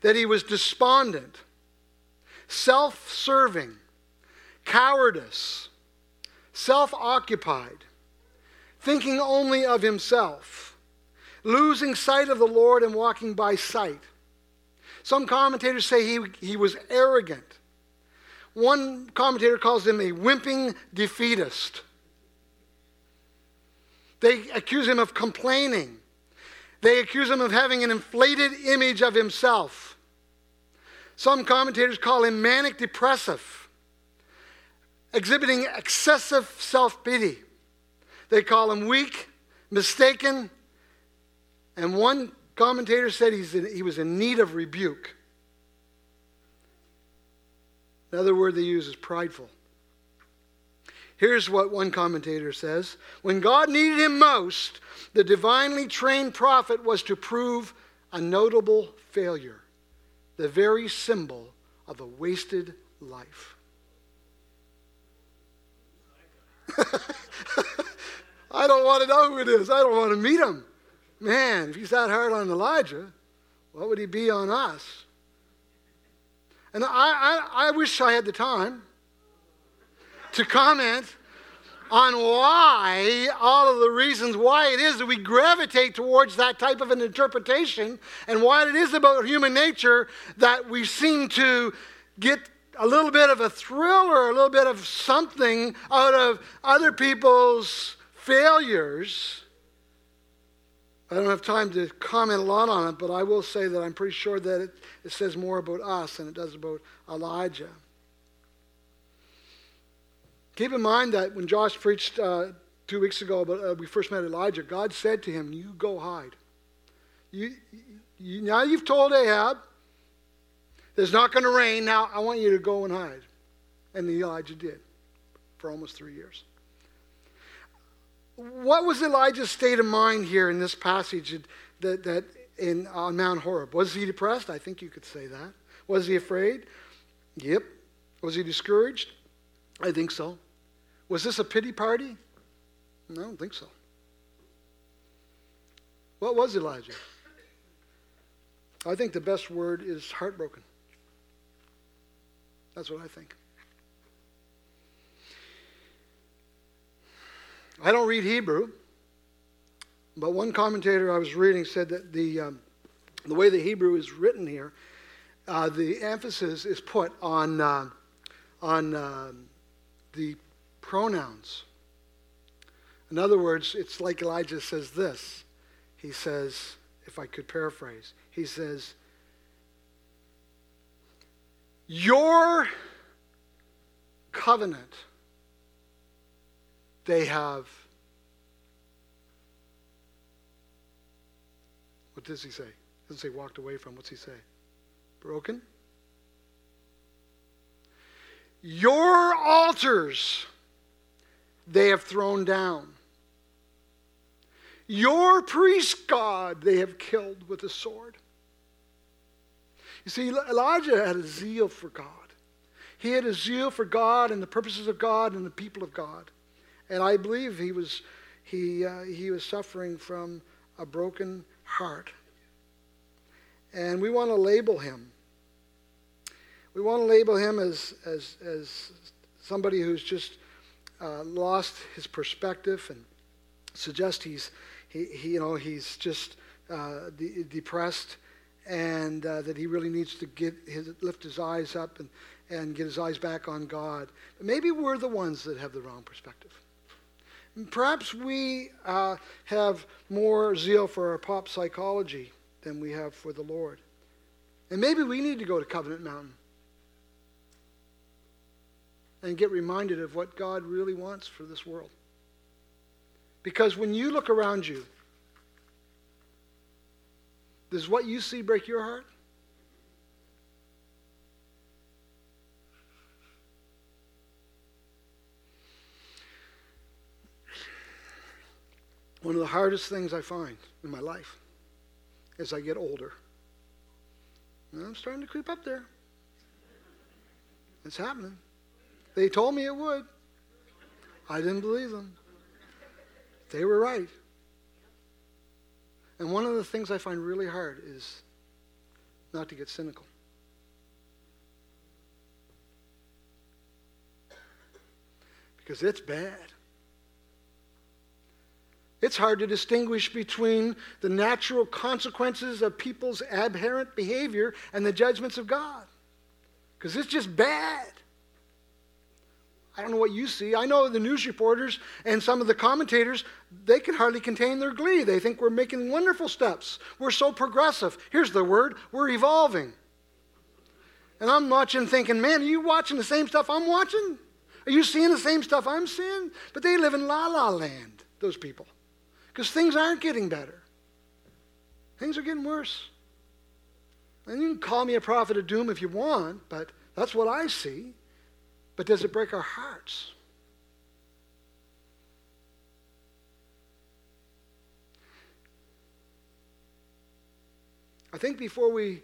Speaker 2: that he was despondent, self serving, cowardice, self occupied, thinking only of himself, losing sight of the Lord and walking by sight. Some commentators say he, he was arrogant. One commentator calls him a wimping defeatist. They accuse him of complaining, they accuse him of having an inflated image of himself. Some commentators call him manic depressive, exhibiting excessive self pity. They call him weak, mistaken, and one commentator said in, he was in need of rebuke. Another word they use is prideful. Here's what one commentator says When God needed him most, the divinely trained prophet was to prove a notable failure, the very symbol of a wasted life. *laughs* I don't want to know who it is. I don't want to meet him. Man, if he's that hard on Elijah, what would he be on us? And I, I, I wish I had the time to comment on why, all of the reasons why it is that we gravitate towards that type of an interpretation and why it is about human nature that we seem to get a little bit of a thrill or a little bit of something out of other people's failures. I don't have time to comment a lot on it, but I will say that I'm pretty sure that it, it says more about us than it does about Elijah. Keep in mind that when Josh preached uh, two weeks ago, about, uh, we first met Elijah, God said to him, You go hide. You, you, now you've told Ahab, there's not going to rain. Now I want you to go and hide. And Elijah did for almost three years. What was Elijah's state of mind here in this passage that, that in, on Mount Horeb? Was he depressed? I think you could say that. Was he afraid? Yep. Was he discouraged? I think so. Was this a pity party? I don't think so. What was Elijah? I think the best word is heartbroken. That's what I think. I don't read Hebrew, but one commentator I was reading said that the, um, the way the Hebrew is written here, uh, the emphasis is put on, uh, on uh, the pronouns. In other words, it's like Elijah says this. He says, if I could paraphrase, he says, Your covenant, they have. What does he say? Doesn't say walked away from. What's he say? Broken? Your altars they have thrown down. Your priest God they have killed with a sword. You see, Elijah had a zeal for God. He had a zeal for God and the purposes of God and the people of God. And I believe he was, he, uh, he was suffering from a broken heart. And we want to label him. We want to label him as, as, as somebody who's just uh, lost his perspective and suggest he's, he, he you know, he's just uh, de- depressed and uh, that he really needs to get his, lift his eyes up and, and get his eyes back on God. But maybe we're the ones that have the wrong perspective. Perhaps we uh, have more zeal for our pop psychology than we have for the Lord. And maybe we need to go to Covenant Mountain and get reminded of what God really wants for this world. Because when you look around you, does what you see break your heart? One of the hardest things I find in my life as I get older, and I'm starting to creep up there. It's happening. They told me it would. I didn't believe them. They were right. And one of the things I find really hard is not to get cynical. Because it's bad. It's hard to distinguish between the natural consequences of people's aberrant behavior and the judgments of God. Because it's just bad. I don't know what you see. I know the news reporters and some of the commentators, they can hardly contain their glee. They think we're making wonderful steps. We're so progressive. Here's the word we're evolving. And I'm watching thinking, man, are you watching the same stuff I'm watching? Are you seeing the same stuff I'm seeing? But they live in la la land, those people. Because things aren't getting better, things are getting worse. And you can call me a prophet of doom if you want, but that's what I see. But does it break our hearts? I think before we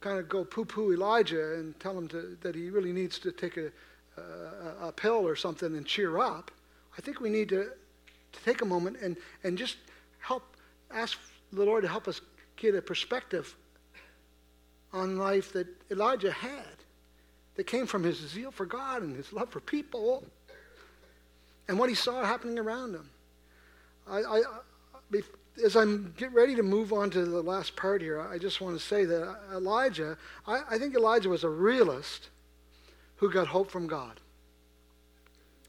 Speaker 2: kind of go poo poo Elijah and tell him to, that he really needs to take a, a, a, pill or something and cheer up, I think we need to, to take a moment and, and just help ask the Lord to help us get a perspective on life that Elijah had that came from his zeal for God and his love for people and what he saw happening around him. I, I, as I'm getting ready to move on to the last part here, I just want to say that Elijah, I, I think Elijah was a realist who got hope from God.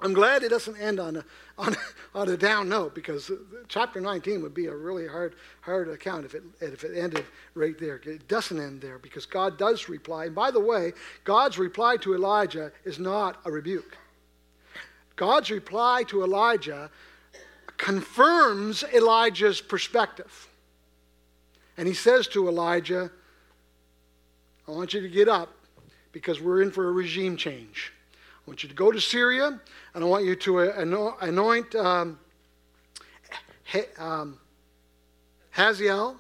Speaker 2: I'm glad it doesn't end on a, *laughs* on, on a down note because chapter 19 would be a really hard, hard account if it, if it ended right there. It doesn't end there because God does reply. And by the way, God's reply to Elijah is not a rebuke. God's reply to Elijah confirms Elijah's perspective. And he says to Elijah, I want you to get up because we're in for a regime change. I want you to go to Syria, and I want you to uh, anoint um, um, Hazael,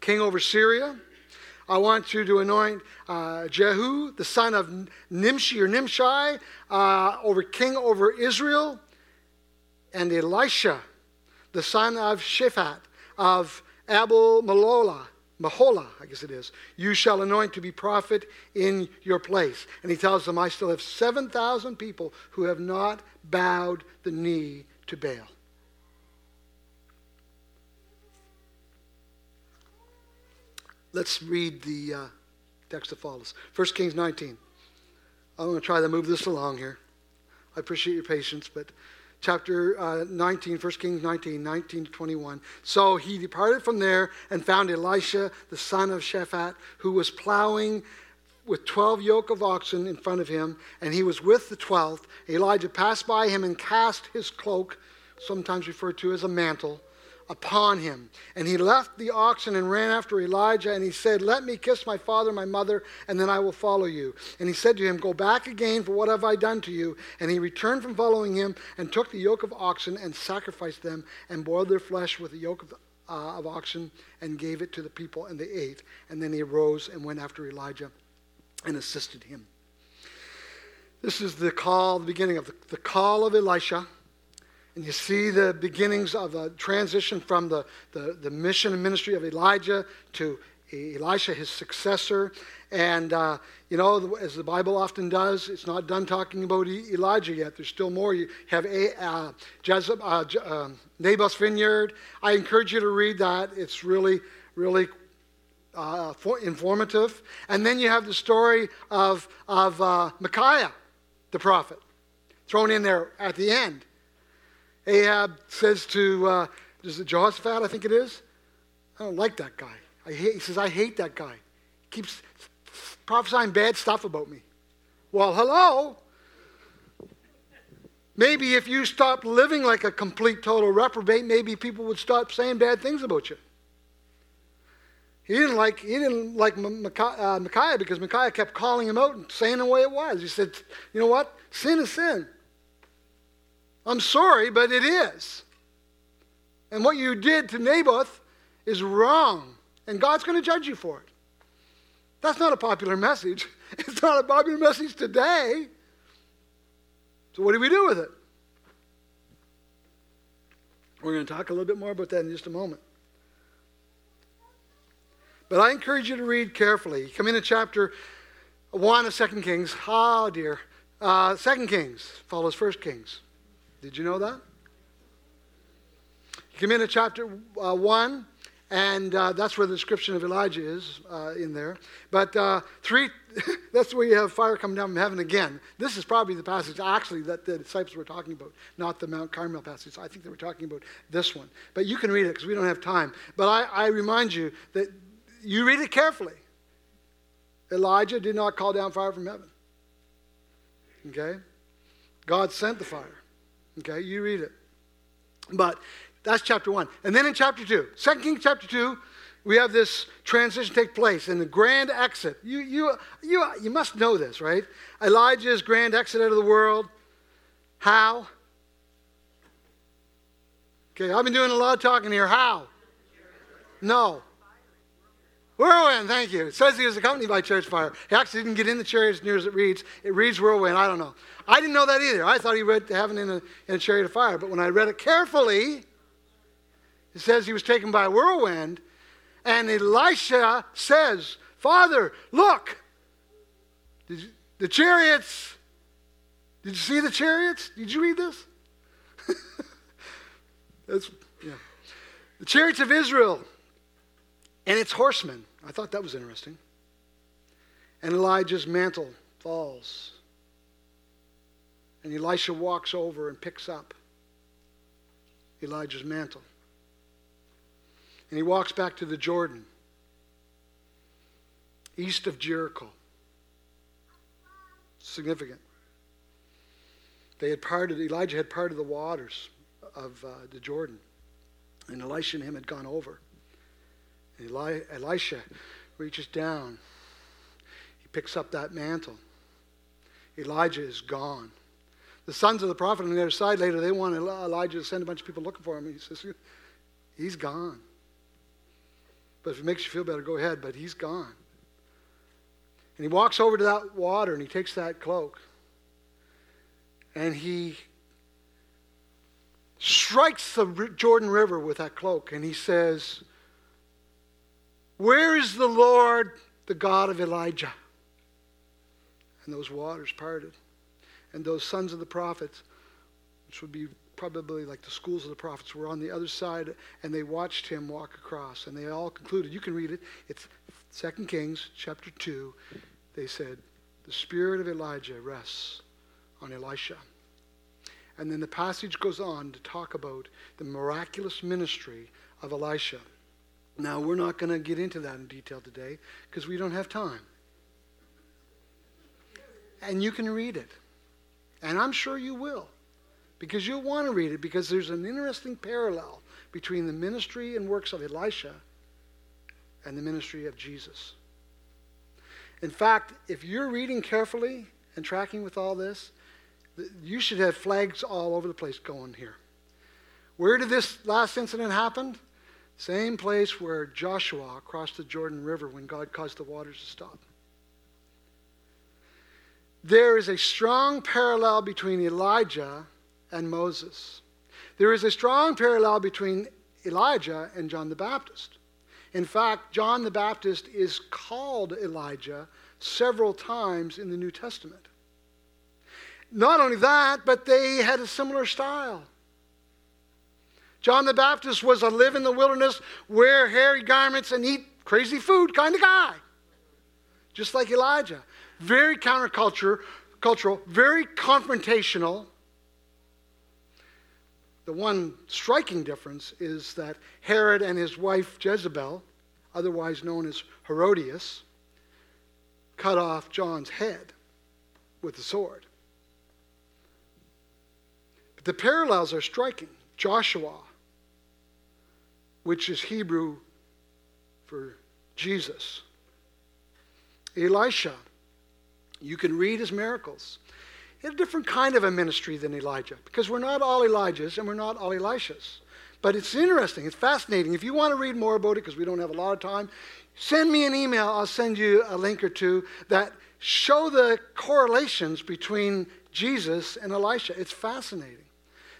Speaker 2: king over Syria. I want you to anoint uh, Jehu, the son of Nimshi or Nimshai, uh, over king over Israel, and Elisha, the son of Shaphat of Abel Malola, Mahola, I guess it is, you shall anoint to be prophet in your place. And he tells them, I still have 7,000 people who have not bowed the knee to Baal. Let's read the uh, text that follows. 1 Kings 19. I'm going to try to move this along here. I appreciate your patience, but chapter uh, 19, 1 Kings 19, 19 to 21. So he departed from there and found Elisha, the son of Shaphat, who was plowing with 12 yoke of oxen in front of him, and he was with the 12th. Elijah passed by him and cast his cloak, sometimes referred to as a mantle, upon him. And he left the oxen and ran after Elijah, and he said, Let me kiss my father, my mother, and then I will follow you. And he said to him, Go back again, for what have I done to you? And he returned from following him, and took the yoke of oxen, and sacrificed them, and boiled their flesh with the yoke of, uh, of oxen, and gave it to the people, and they ate. And then he arose and went after Elijah and assisted him. This is the call, the beginning of the, the call of Elisha and you see the beginnings of a transition from the, the, the mission and ministry of Elijah to Elisha, his successor. And, uh, you know, as the Bible often does, it's not done talking about Elijah yet. There's still more. You have a, uh, Jezeb, uh, uh, Naboth's vineyard. I encourage you to read that. It's really, really uh, informative. And then you have the story of, of uh, Micaiah, the prophet, thrown in there at the end. Ahab says to, uh, is it Jehoshaphat, I think it is? I don't like that guy. I hate, he says, I hate that guy. He keeps prophesying bad stuff about me. Well, hello. Maybe if you stopped living like a complete total reprobate, maybe people would stop saying bad things about you. He didn't like he didn't like uh, Micaiah because Micaiah kept calling him out and saying the way it was. He said, "You know what? Sin is sin. I'm sorry, but it is. And what you did to Naboth is wrong. And God's going to judge you for it. That's not a popular message. *laughs* It's not a popular message today. So, what do we do with it? We're going to talk a little bit more about that in just a moment. But I encourage you to read carefully. come into chapter 1 of 2 Kings. Oh, dear. Uh, 2 Kings follows 1 Kings. Did you know that? You come into chapter uh, 1, and uh, that's where the description of Elijah is uh, in there. But uh, 3, *laughs* that's where you have fire come down from heaven again. This is probably the passage actually that the disciples were talking about, not the Mount Carmel passage. I think they were talking about this one. But you can read it because we don't have time. But I, I remind you that you read it carefully. Elijah did not call down fire from heaven. Okay? God sent the fire. Okay, you read it. But that's chapter one. And then in chapter two, Second Kings chapter two, we have this transition take place and the grand exit. You, you, you, you must know this, right? Elijah's grand exit out of the world. How? Okay, I've been doing a lot of talking here. How? No. Whirlwind, thank you. It says he was accompanied by church fire. He actually didn't get in the chariot as near as it reads. It reads whirlwind. I don't know. I didn't know that either. I thought he read heaven in a, in a chariot of fire. But when I read it carefully, it says he was taken by a whirlwind. And Elisha says, Father, look, you, the chariots. Did you see the chariots? Did you read this? *laughs* That's, yeah. The chariots of Israel and its horsemen. I thought that was interesting. And Elijah's mantle falls. And Elisha walks over and picks up Elijah's mantle. And he walks back to the Jordan, east of Jericho. Significant. They had parted, Elijah had parted the waters of uh, the Jordan. And Elisha and him had gone over. Eli- Elisha reaches down. He picks up that mantle. Elijah is gone. The sons of the prophet on the other side later, they want Elijah to send a bunch of people looking for him. He says, He's gone. But if it makes you feel better, go ahead, but he's gone. And he walks over to that water and he takes that cloak and he strikes the Jordan River with that cloak and he says, where is the Lord, the God of Elijah? And those waters parted. And those sons of the prophets, which would be probably like the schools of the prophets, were on the other side and they watched him walk across. And they all concluded, you can read it, it's 2 Kings chapter 2. They said, The spirit of Elijah rests on Elisha. And then the passage goes on to talk about the miraculous ministry of Elisha. Now, we're not going to get into that in detail today because we don't have time. And you can read it. And I'm sure you will because you'll want to read it because there's an interesting parallel between the ministry and works of Elisha and the ministry of Jesus. In fact, if you're reading carefully and tracking with all this, you should have flags all over the place going here. Where did this last incident happen? Same place where Joshua crossed the Jordan River when God caused the waters to stop. There is a strong parallel between Elijah and Moses. There is a strong parallel between Elijah and John the Baptist. In fact, John the Baptist is called Elijah several times in the New Testament. Not only that, but they had a similar style. John the Baptist was a live in the wilderness, wear hairy garments, and eat crazy food kind of guy. Just like Elijah. Very counterculture, cultural, very confrontational. The one striking difference is that Herod and his wife Jezebel, otherwise known as Herodias, cut off John's head with the sword. But the parallels are striking. Joshua, which is Hebrew for Jesus. Elisha, you can read his miracles. He had a different kind of a ministry than Elijah because we're not all Elijahs and we're not all Elishas. But it's interesting, it's fascinating. If you want to read more about it, because we don't have a lot of time, send me an email. I'll send you a link or two that show the correlations between Jesus and Elisha. It's fascinating.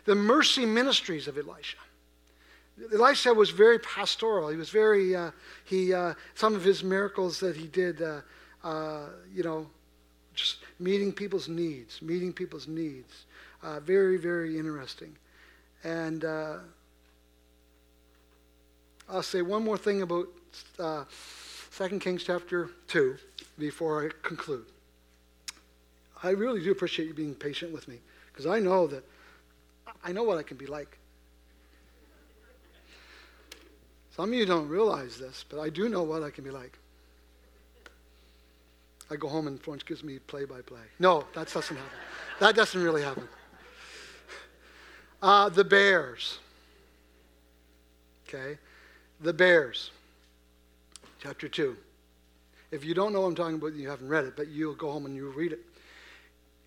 Speaker 2: The mercy ministries of Elisha. Elisha was very pastoral. He was very, uh, he, uh, some of his miracles that he did, uh, uh you know, just meeting people's needs, meeting people's needs. Uh, very, very interesting. And uh, I'll say one more thing about uh, 2 Kings chapter 2 before I conclude. I really do appreciate you being patient with me because I know that I know what I can be like. Some of you don't realize this, but I do know what I can be like. I go home and Florence gives me play by play. No, that doesn't happen. That doesn't really happen. Uh, the Bears. Okay? The Bears. Chapter 2. If you don't know what I'm talking about, you haven't read it, but you'll go home and you'll read it.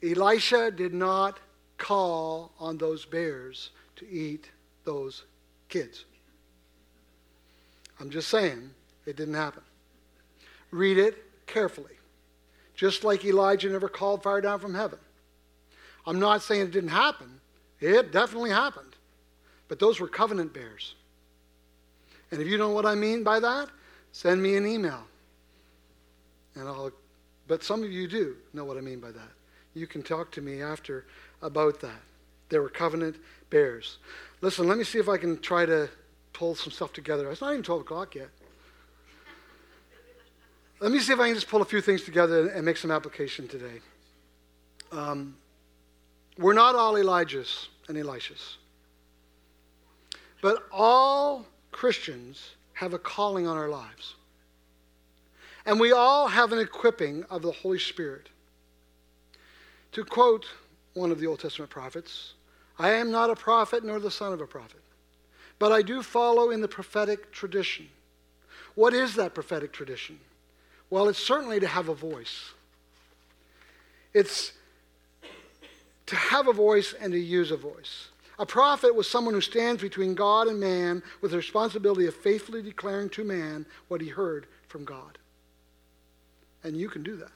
Speaker 2: Elisha did not call on those bears to eat those kids. I'm just saying, it didn't happen. Read it carefully. Just like Elijah never called fire down from heaven. I'm not saying it didn't happen, it definitely happened. But those were covenant bears. And if you know what I mean by that, send me an email. And I'll but some of you do know what I mean by that. You can talk to me after about that. They were covenant bears. Listen, let me see if I can try to pull some stuff together. It's not even 12 o'clock yet. Let me see if I can just pull a few things together and make some application today. Um, we're not all Elijahs and Elishas, but all Christians have a calling on our lives. And we all have an equipping of the Holy Spirit. To quote one of the Old Testament prophets, I am not a prophet nor the son of a prophet, but I do follow in the prophetic tradition. What is that prophetic tradition? Well, it's certainly to have a voice. It's to have a voice and to use a voice. A prophet was someone who stands between God and man with the responsibility of faithfully declaring to man what he heard from God. And you can do that.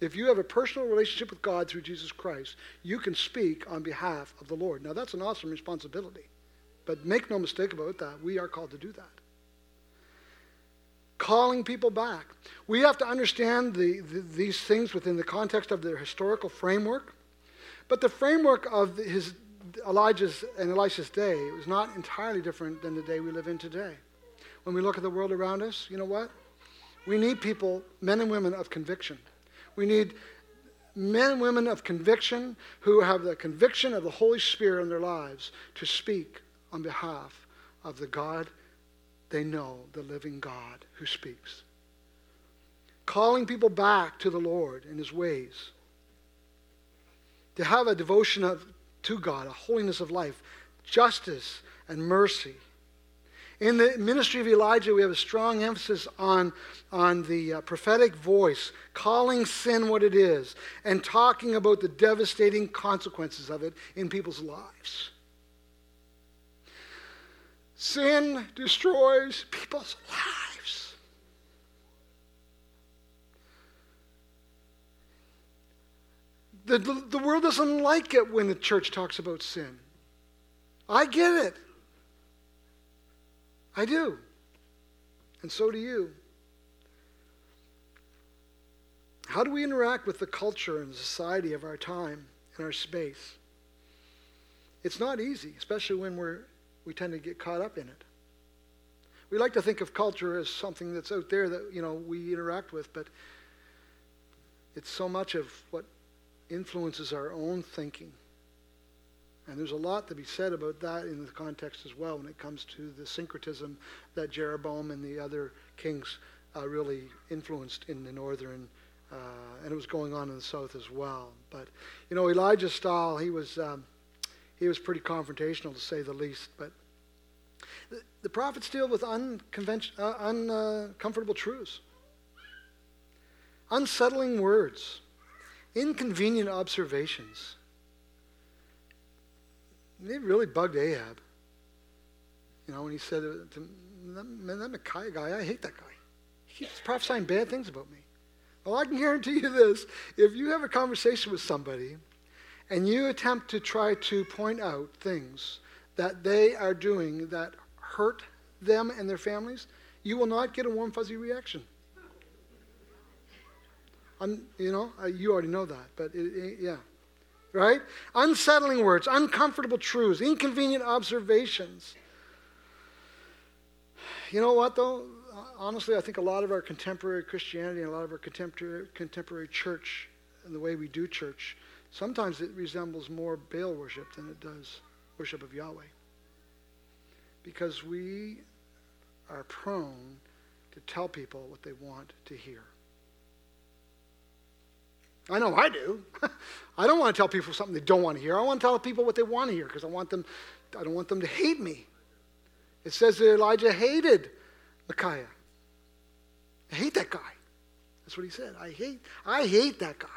Speaker 2: If you have a personal relationship with God through Jesus Christ, you can speak on behalf of the Lord. Now, that's an awesome responsibility. But make no mistake about that, we are called to do that calling people back. We have to understand the, the, these things within the context of their historical framework. But the framework of his, Elijah's and Elisha's day was not entirely different than the day we live in today. When we look at the world around us, you know what? We need people, men and women of conviction. We need men and women of conviction who have the conviction of the Holy Spirit in their lives to speak on behalf of the God they know the living God who speaks. Calling people back to the Lord and his ways. To have a devotion of, to God, a holiness of life, justice, and mercy. In the ministry of Elijah, we have a strong emphasis on, on the uh, prophetic voice, calling sin what it is, and talking about the devastating consequences of it in people's lives. Sin destroys people's lives. The, the, the world doesn't like it when the church talks about sin. I get it. I do. And so do you. How do we interact with the culture and society of our time and our space? It's not easy, especially when we're, we tend to get caught up in it. We like to think of culture as something that's out there that you know we interact with, but it's so much of what influences our own thinking and there's a lot to be said about that in the context as well when it comes to the syncretism that Jeroboam and the other kings uh, really influenced in the northern, uh, and it was going on in the south as well. But you know, Elijah's style, he was um, he was pretty confrontational to say the least. But the, the prophets deal with uh, uncomfortable truths, unsettling words, inconvenient observations it really bugged Ahab. You know, when he said to man, that Micaiah guy, I hate that guy. He keeps prophesying bad things about me. Well, I can guarantee you this. If you have a conversation with somebody and you attempt to try to point out things that they are doing that hurt them and their families, you will not get a warm, fuzzy reaction. I'm, you know, you already know that, but it, it, yeah right? Unsettling words, uncomfortable truths, inconvenient observations. You know what, though? Honestly, I think a lot of our contemporary Christianity and a lot of our contemporary, contemporary church and the way we do church, sometimes it resembles more Baal worship than it does worship of Yahweh. Because we are prone to tell people what they want to hear. I know I do. *laughs* I don't want to tell people something they don't want to hear. I want to tell people what they want to hear because I want them, I don't want them to hate me. It says that Elijah hated Micaiah. I hate that guy. That's what he said. I hate, I hate that guy.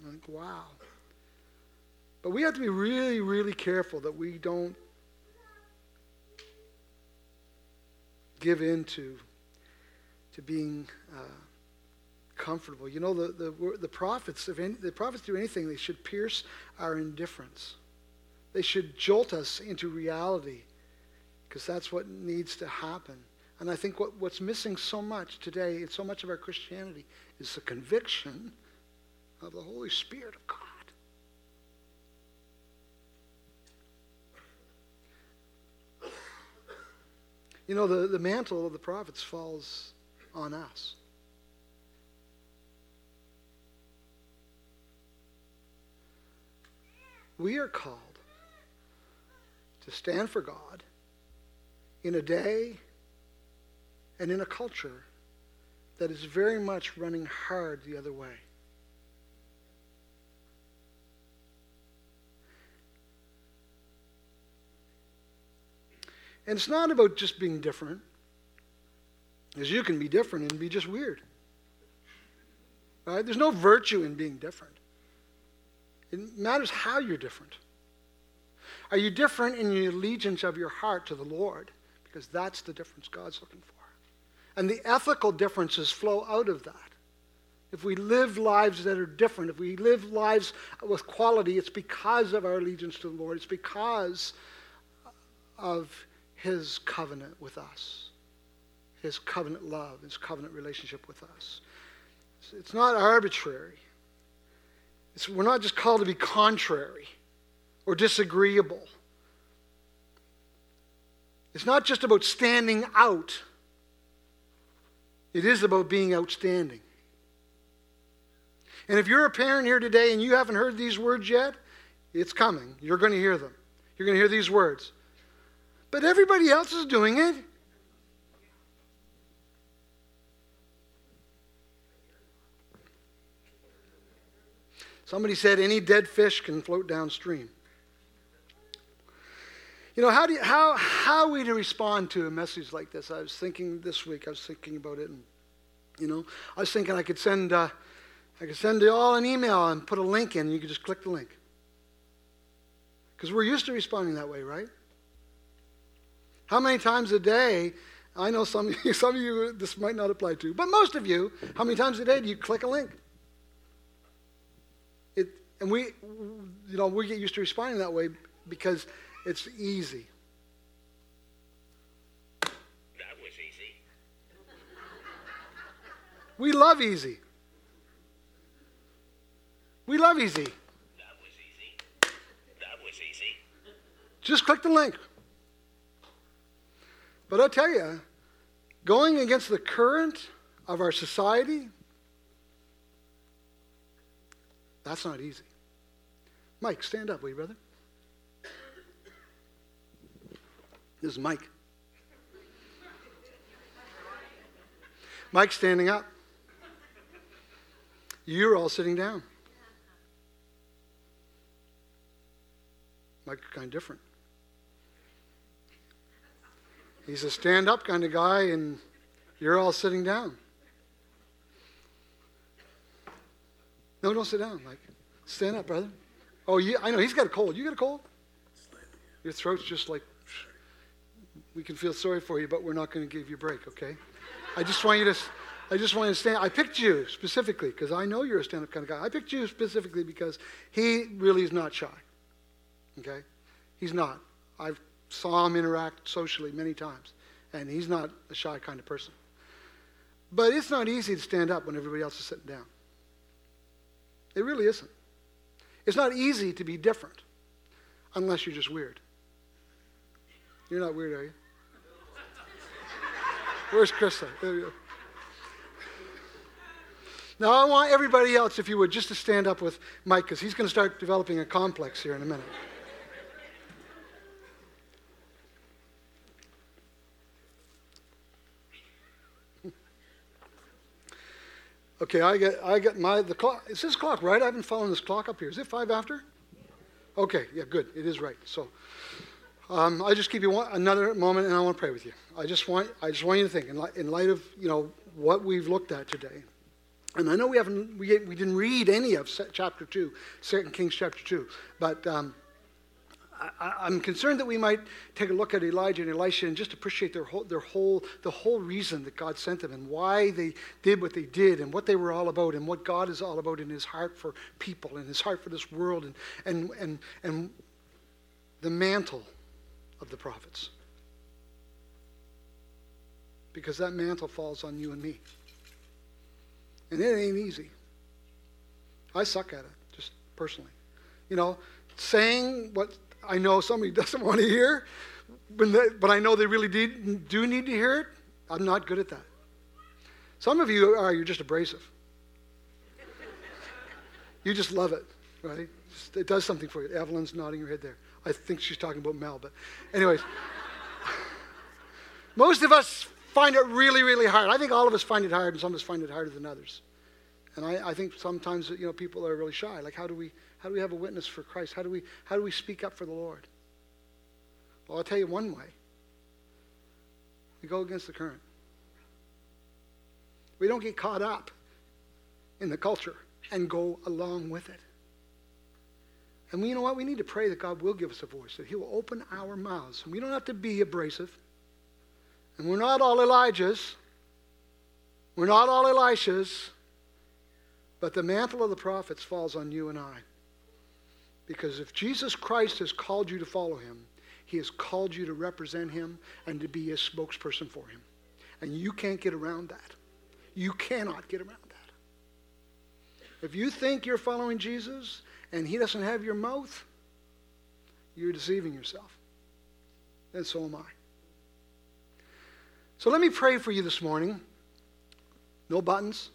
Speaker 2: I'm like, wow. But we have to be really, really careful that we don't give in to, to being uh, comfortable. You know, the, the, the prophets, if any, the prophets do anything, they should pierce our indifference. They should jolt us into reality because that's what needs to happen. And I think what, what's missing so much today in so much of our Christianity is the conviction of the Holy Spirit of God. You know, the, the mantle of the prophets falls on us. We are called to stand for God in a day and in a culture that is very much running hard the other way. And it's not about just being different, because you can be different and be just weird. Right? There's no virtue in being different. It matters how you're different. Are you different in the allegiance of your heart to the Lord? Because that's the difference God's looking for. And the ethical differences flow out of that. If we live lives that are different, if we live lives with quality, it's because of our allegiance to the Lord. It's because of His covenant with us, His covenant love, His covenant relationship with us. It's not arbitrary. It's, we're not just called to be contrary or disagreeable. It's not just about standing out, it is about being outstanding. And if you're a parent here today and you haven't heard these words yet, it's coming. You're going to hear them. You're going to hear these words. But everybody else is doing it. Somebody said any dead fish can float downstream. You know, how, do you, how, how are we to respond to a message like this? I was thinking this week, I was thinking about it, and, you know, I was thinking I could send, uh, I could send you all an email and put a link in, and you could just click the link. Because we're used to responding that way, right? How many times a day, I know some *laughs* some of you this might not apply to, but most of you, how many times a day do you click a link? And we, you know, we get used to responding that way because it's easy.
Speaker 3: That was easy.
Speaker 2: We love easy. We love easy.
Speaker 3: That was easy. That was easy.
Speaker 2: Just click the link. But I tell you, going against the current of our society, that's not easy. Mike, stand up, will you, brother? This is Mike. Mike's standing up. You're all sitting down. Mike's kind of different. He's a stand up kind of guy, and you're all sitting down. No, don't sit down, Mike. Stand up, brother. Oh, yeah, I know. He's got a cold. You got a cold? Your throat's just like, we can feel sorry for you, but we're not going to give you a break, okay? I just want you to. I just want you to stand. I picked you specifically because I know you're a stand-up kind of guy. I picked you specifically because he really is not shy. Okay, he's not. I've saw him interact socially many times, and he's not a shy kind of person. But it's not easy to stand up when everybody else is sitting down. It really isn't. It's not easy to be different unless you're just weird. You're not weird, are you? Where's Krista? Now, I want everybody else, if you would, just to stand up with Mike, because he's going to start developing a complex here in a minute. Okay, I get I get my the clock. Is this clock right? I've been following this clock up here. Is it five after? Okay, yeah, good. It is right. So, um, I just give you one, another moment, and I want to pray with you. I just want I just want you to think in light, in light of you know what we've looked at today, and I know we haven't we, we didn't read any of chapter two, Second Kings chapter two, but. Um, I, am concerned that we might take a look at Elijah and Elisha and just appreciate their whole, their whole, the whole reason that God sent them and why they did what they did and what they were all about and what God is all about in His heart for people and His heart for this world and, and, and, and the mantle of the prophets. Because that mantle falls on you and me. And it ain't easy. I suck at it, just personally. You know, saying what I know somebody *laughs* doesn't want to hear, but, they, but I know they really did, do need to hear it. I'm not good at that. Some of you are, you're just abrasive. you just love it, right? It does something for you. Evelyn's nodding her head there. I think she's talking about Mel, but, anyways. *laughs* most of us find it really, really hard. I think all of us find it hard, and some of us find it harder than others. And I, I think sometimes, you know, people are really shy. Like, how do we how do we have a witness for Christ? How do we, how do we speak up for the Lord? Well, I'll tell you one way. We go against the current. We don't get caught up in the culture and go along with it. And we, you know what? We need to pray that God will give us a voice, that He will open our mouths. And we don't have to be abrasive. And we're not all Elijahs. We're not all Elishas. But the mantle of the prophets falls on you and I. Because if Jesus Christ has called you to follow him, he has called you to represent him and to be a spokesperson for him. And you can't get around that. You cannot get around that. If you think you're following Jesus and he doesn't have your mouth, you're deceiving yourself. And so am I. So let me pray for you this morning. No buttons.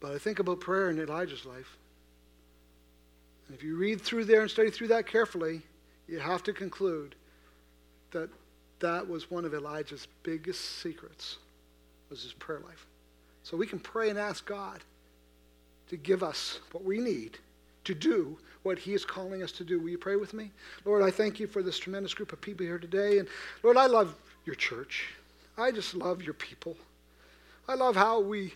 Speaker 2: But I think about prayer in Elijah's life. And if you read through there and study through that carefully, you have to conclude that that was one of Elijah's biggest secrets was his prayer life. So we can pray and ask God to give us what we need to do what He is calling us to do. Will you pray with me? Lord, I thank you for this tremendous group of people here today. And Lord, I love your church. I just love your people. I love how we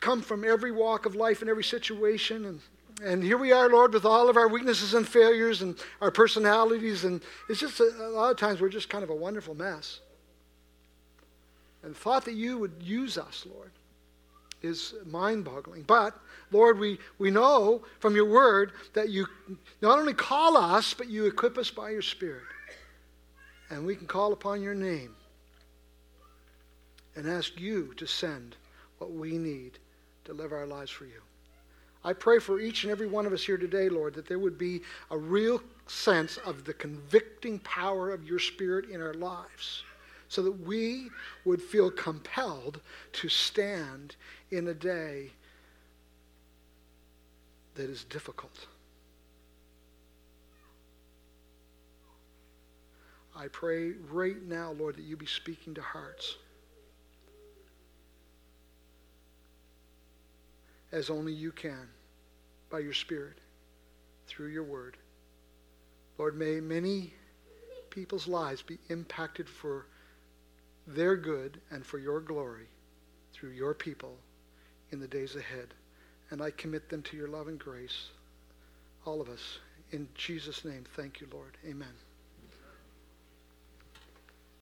Speaker 2: come from every walk of life and every situation. And, and here we are, Lord, with all of our weaknesses and failures and our personalities. And it's just a, a lot of times we're just kind of a wonderful mess. And the thought that you would use us, Lord, is mind boggling. But, Lord, we, we know from your word that you not only call us, but you equip us by your Spirit. And we can call upon your name and ask you to send what we need to live our lives for you. I pray for each and every one of us here today, Lord, that there would be a real sense of the convicting power of your Spirit in our lives so that we would feel compelled to stand in a day that is difficult. I pray right now, Lord, that you be speaking to hearts. As only you can by your Spirit through your word. Lord, may many people's lives be impacted for their good and for your glory through your people in the days ahead. And I commit them to your love and grace, all of us. In Jesus' name, thank you, Lord. Amen.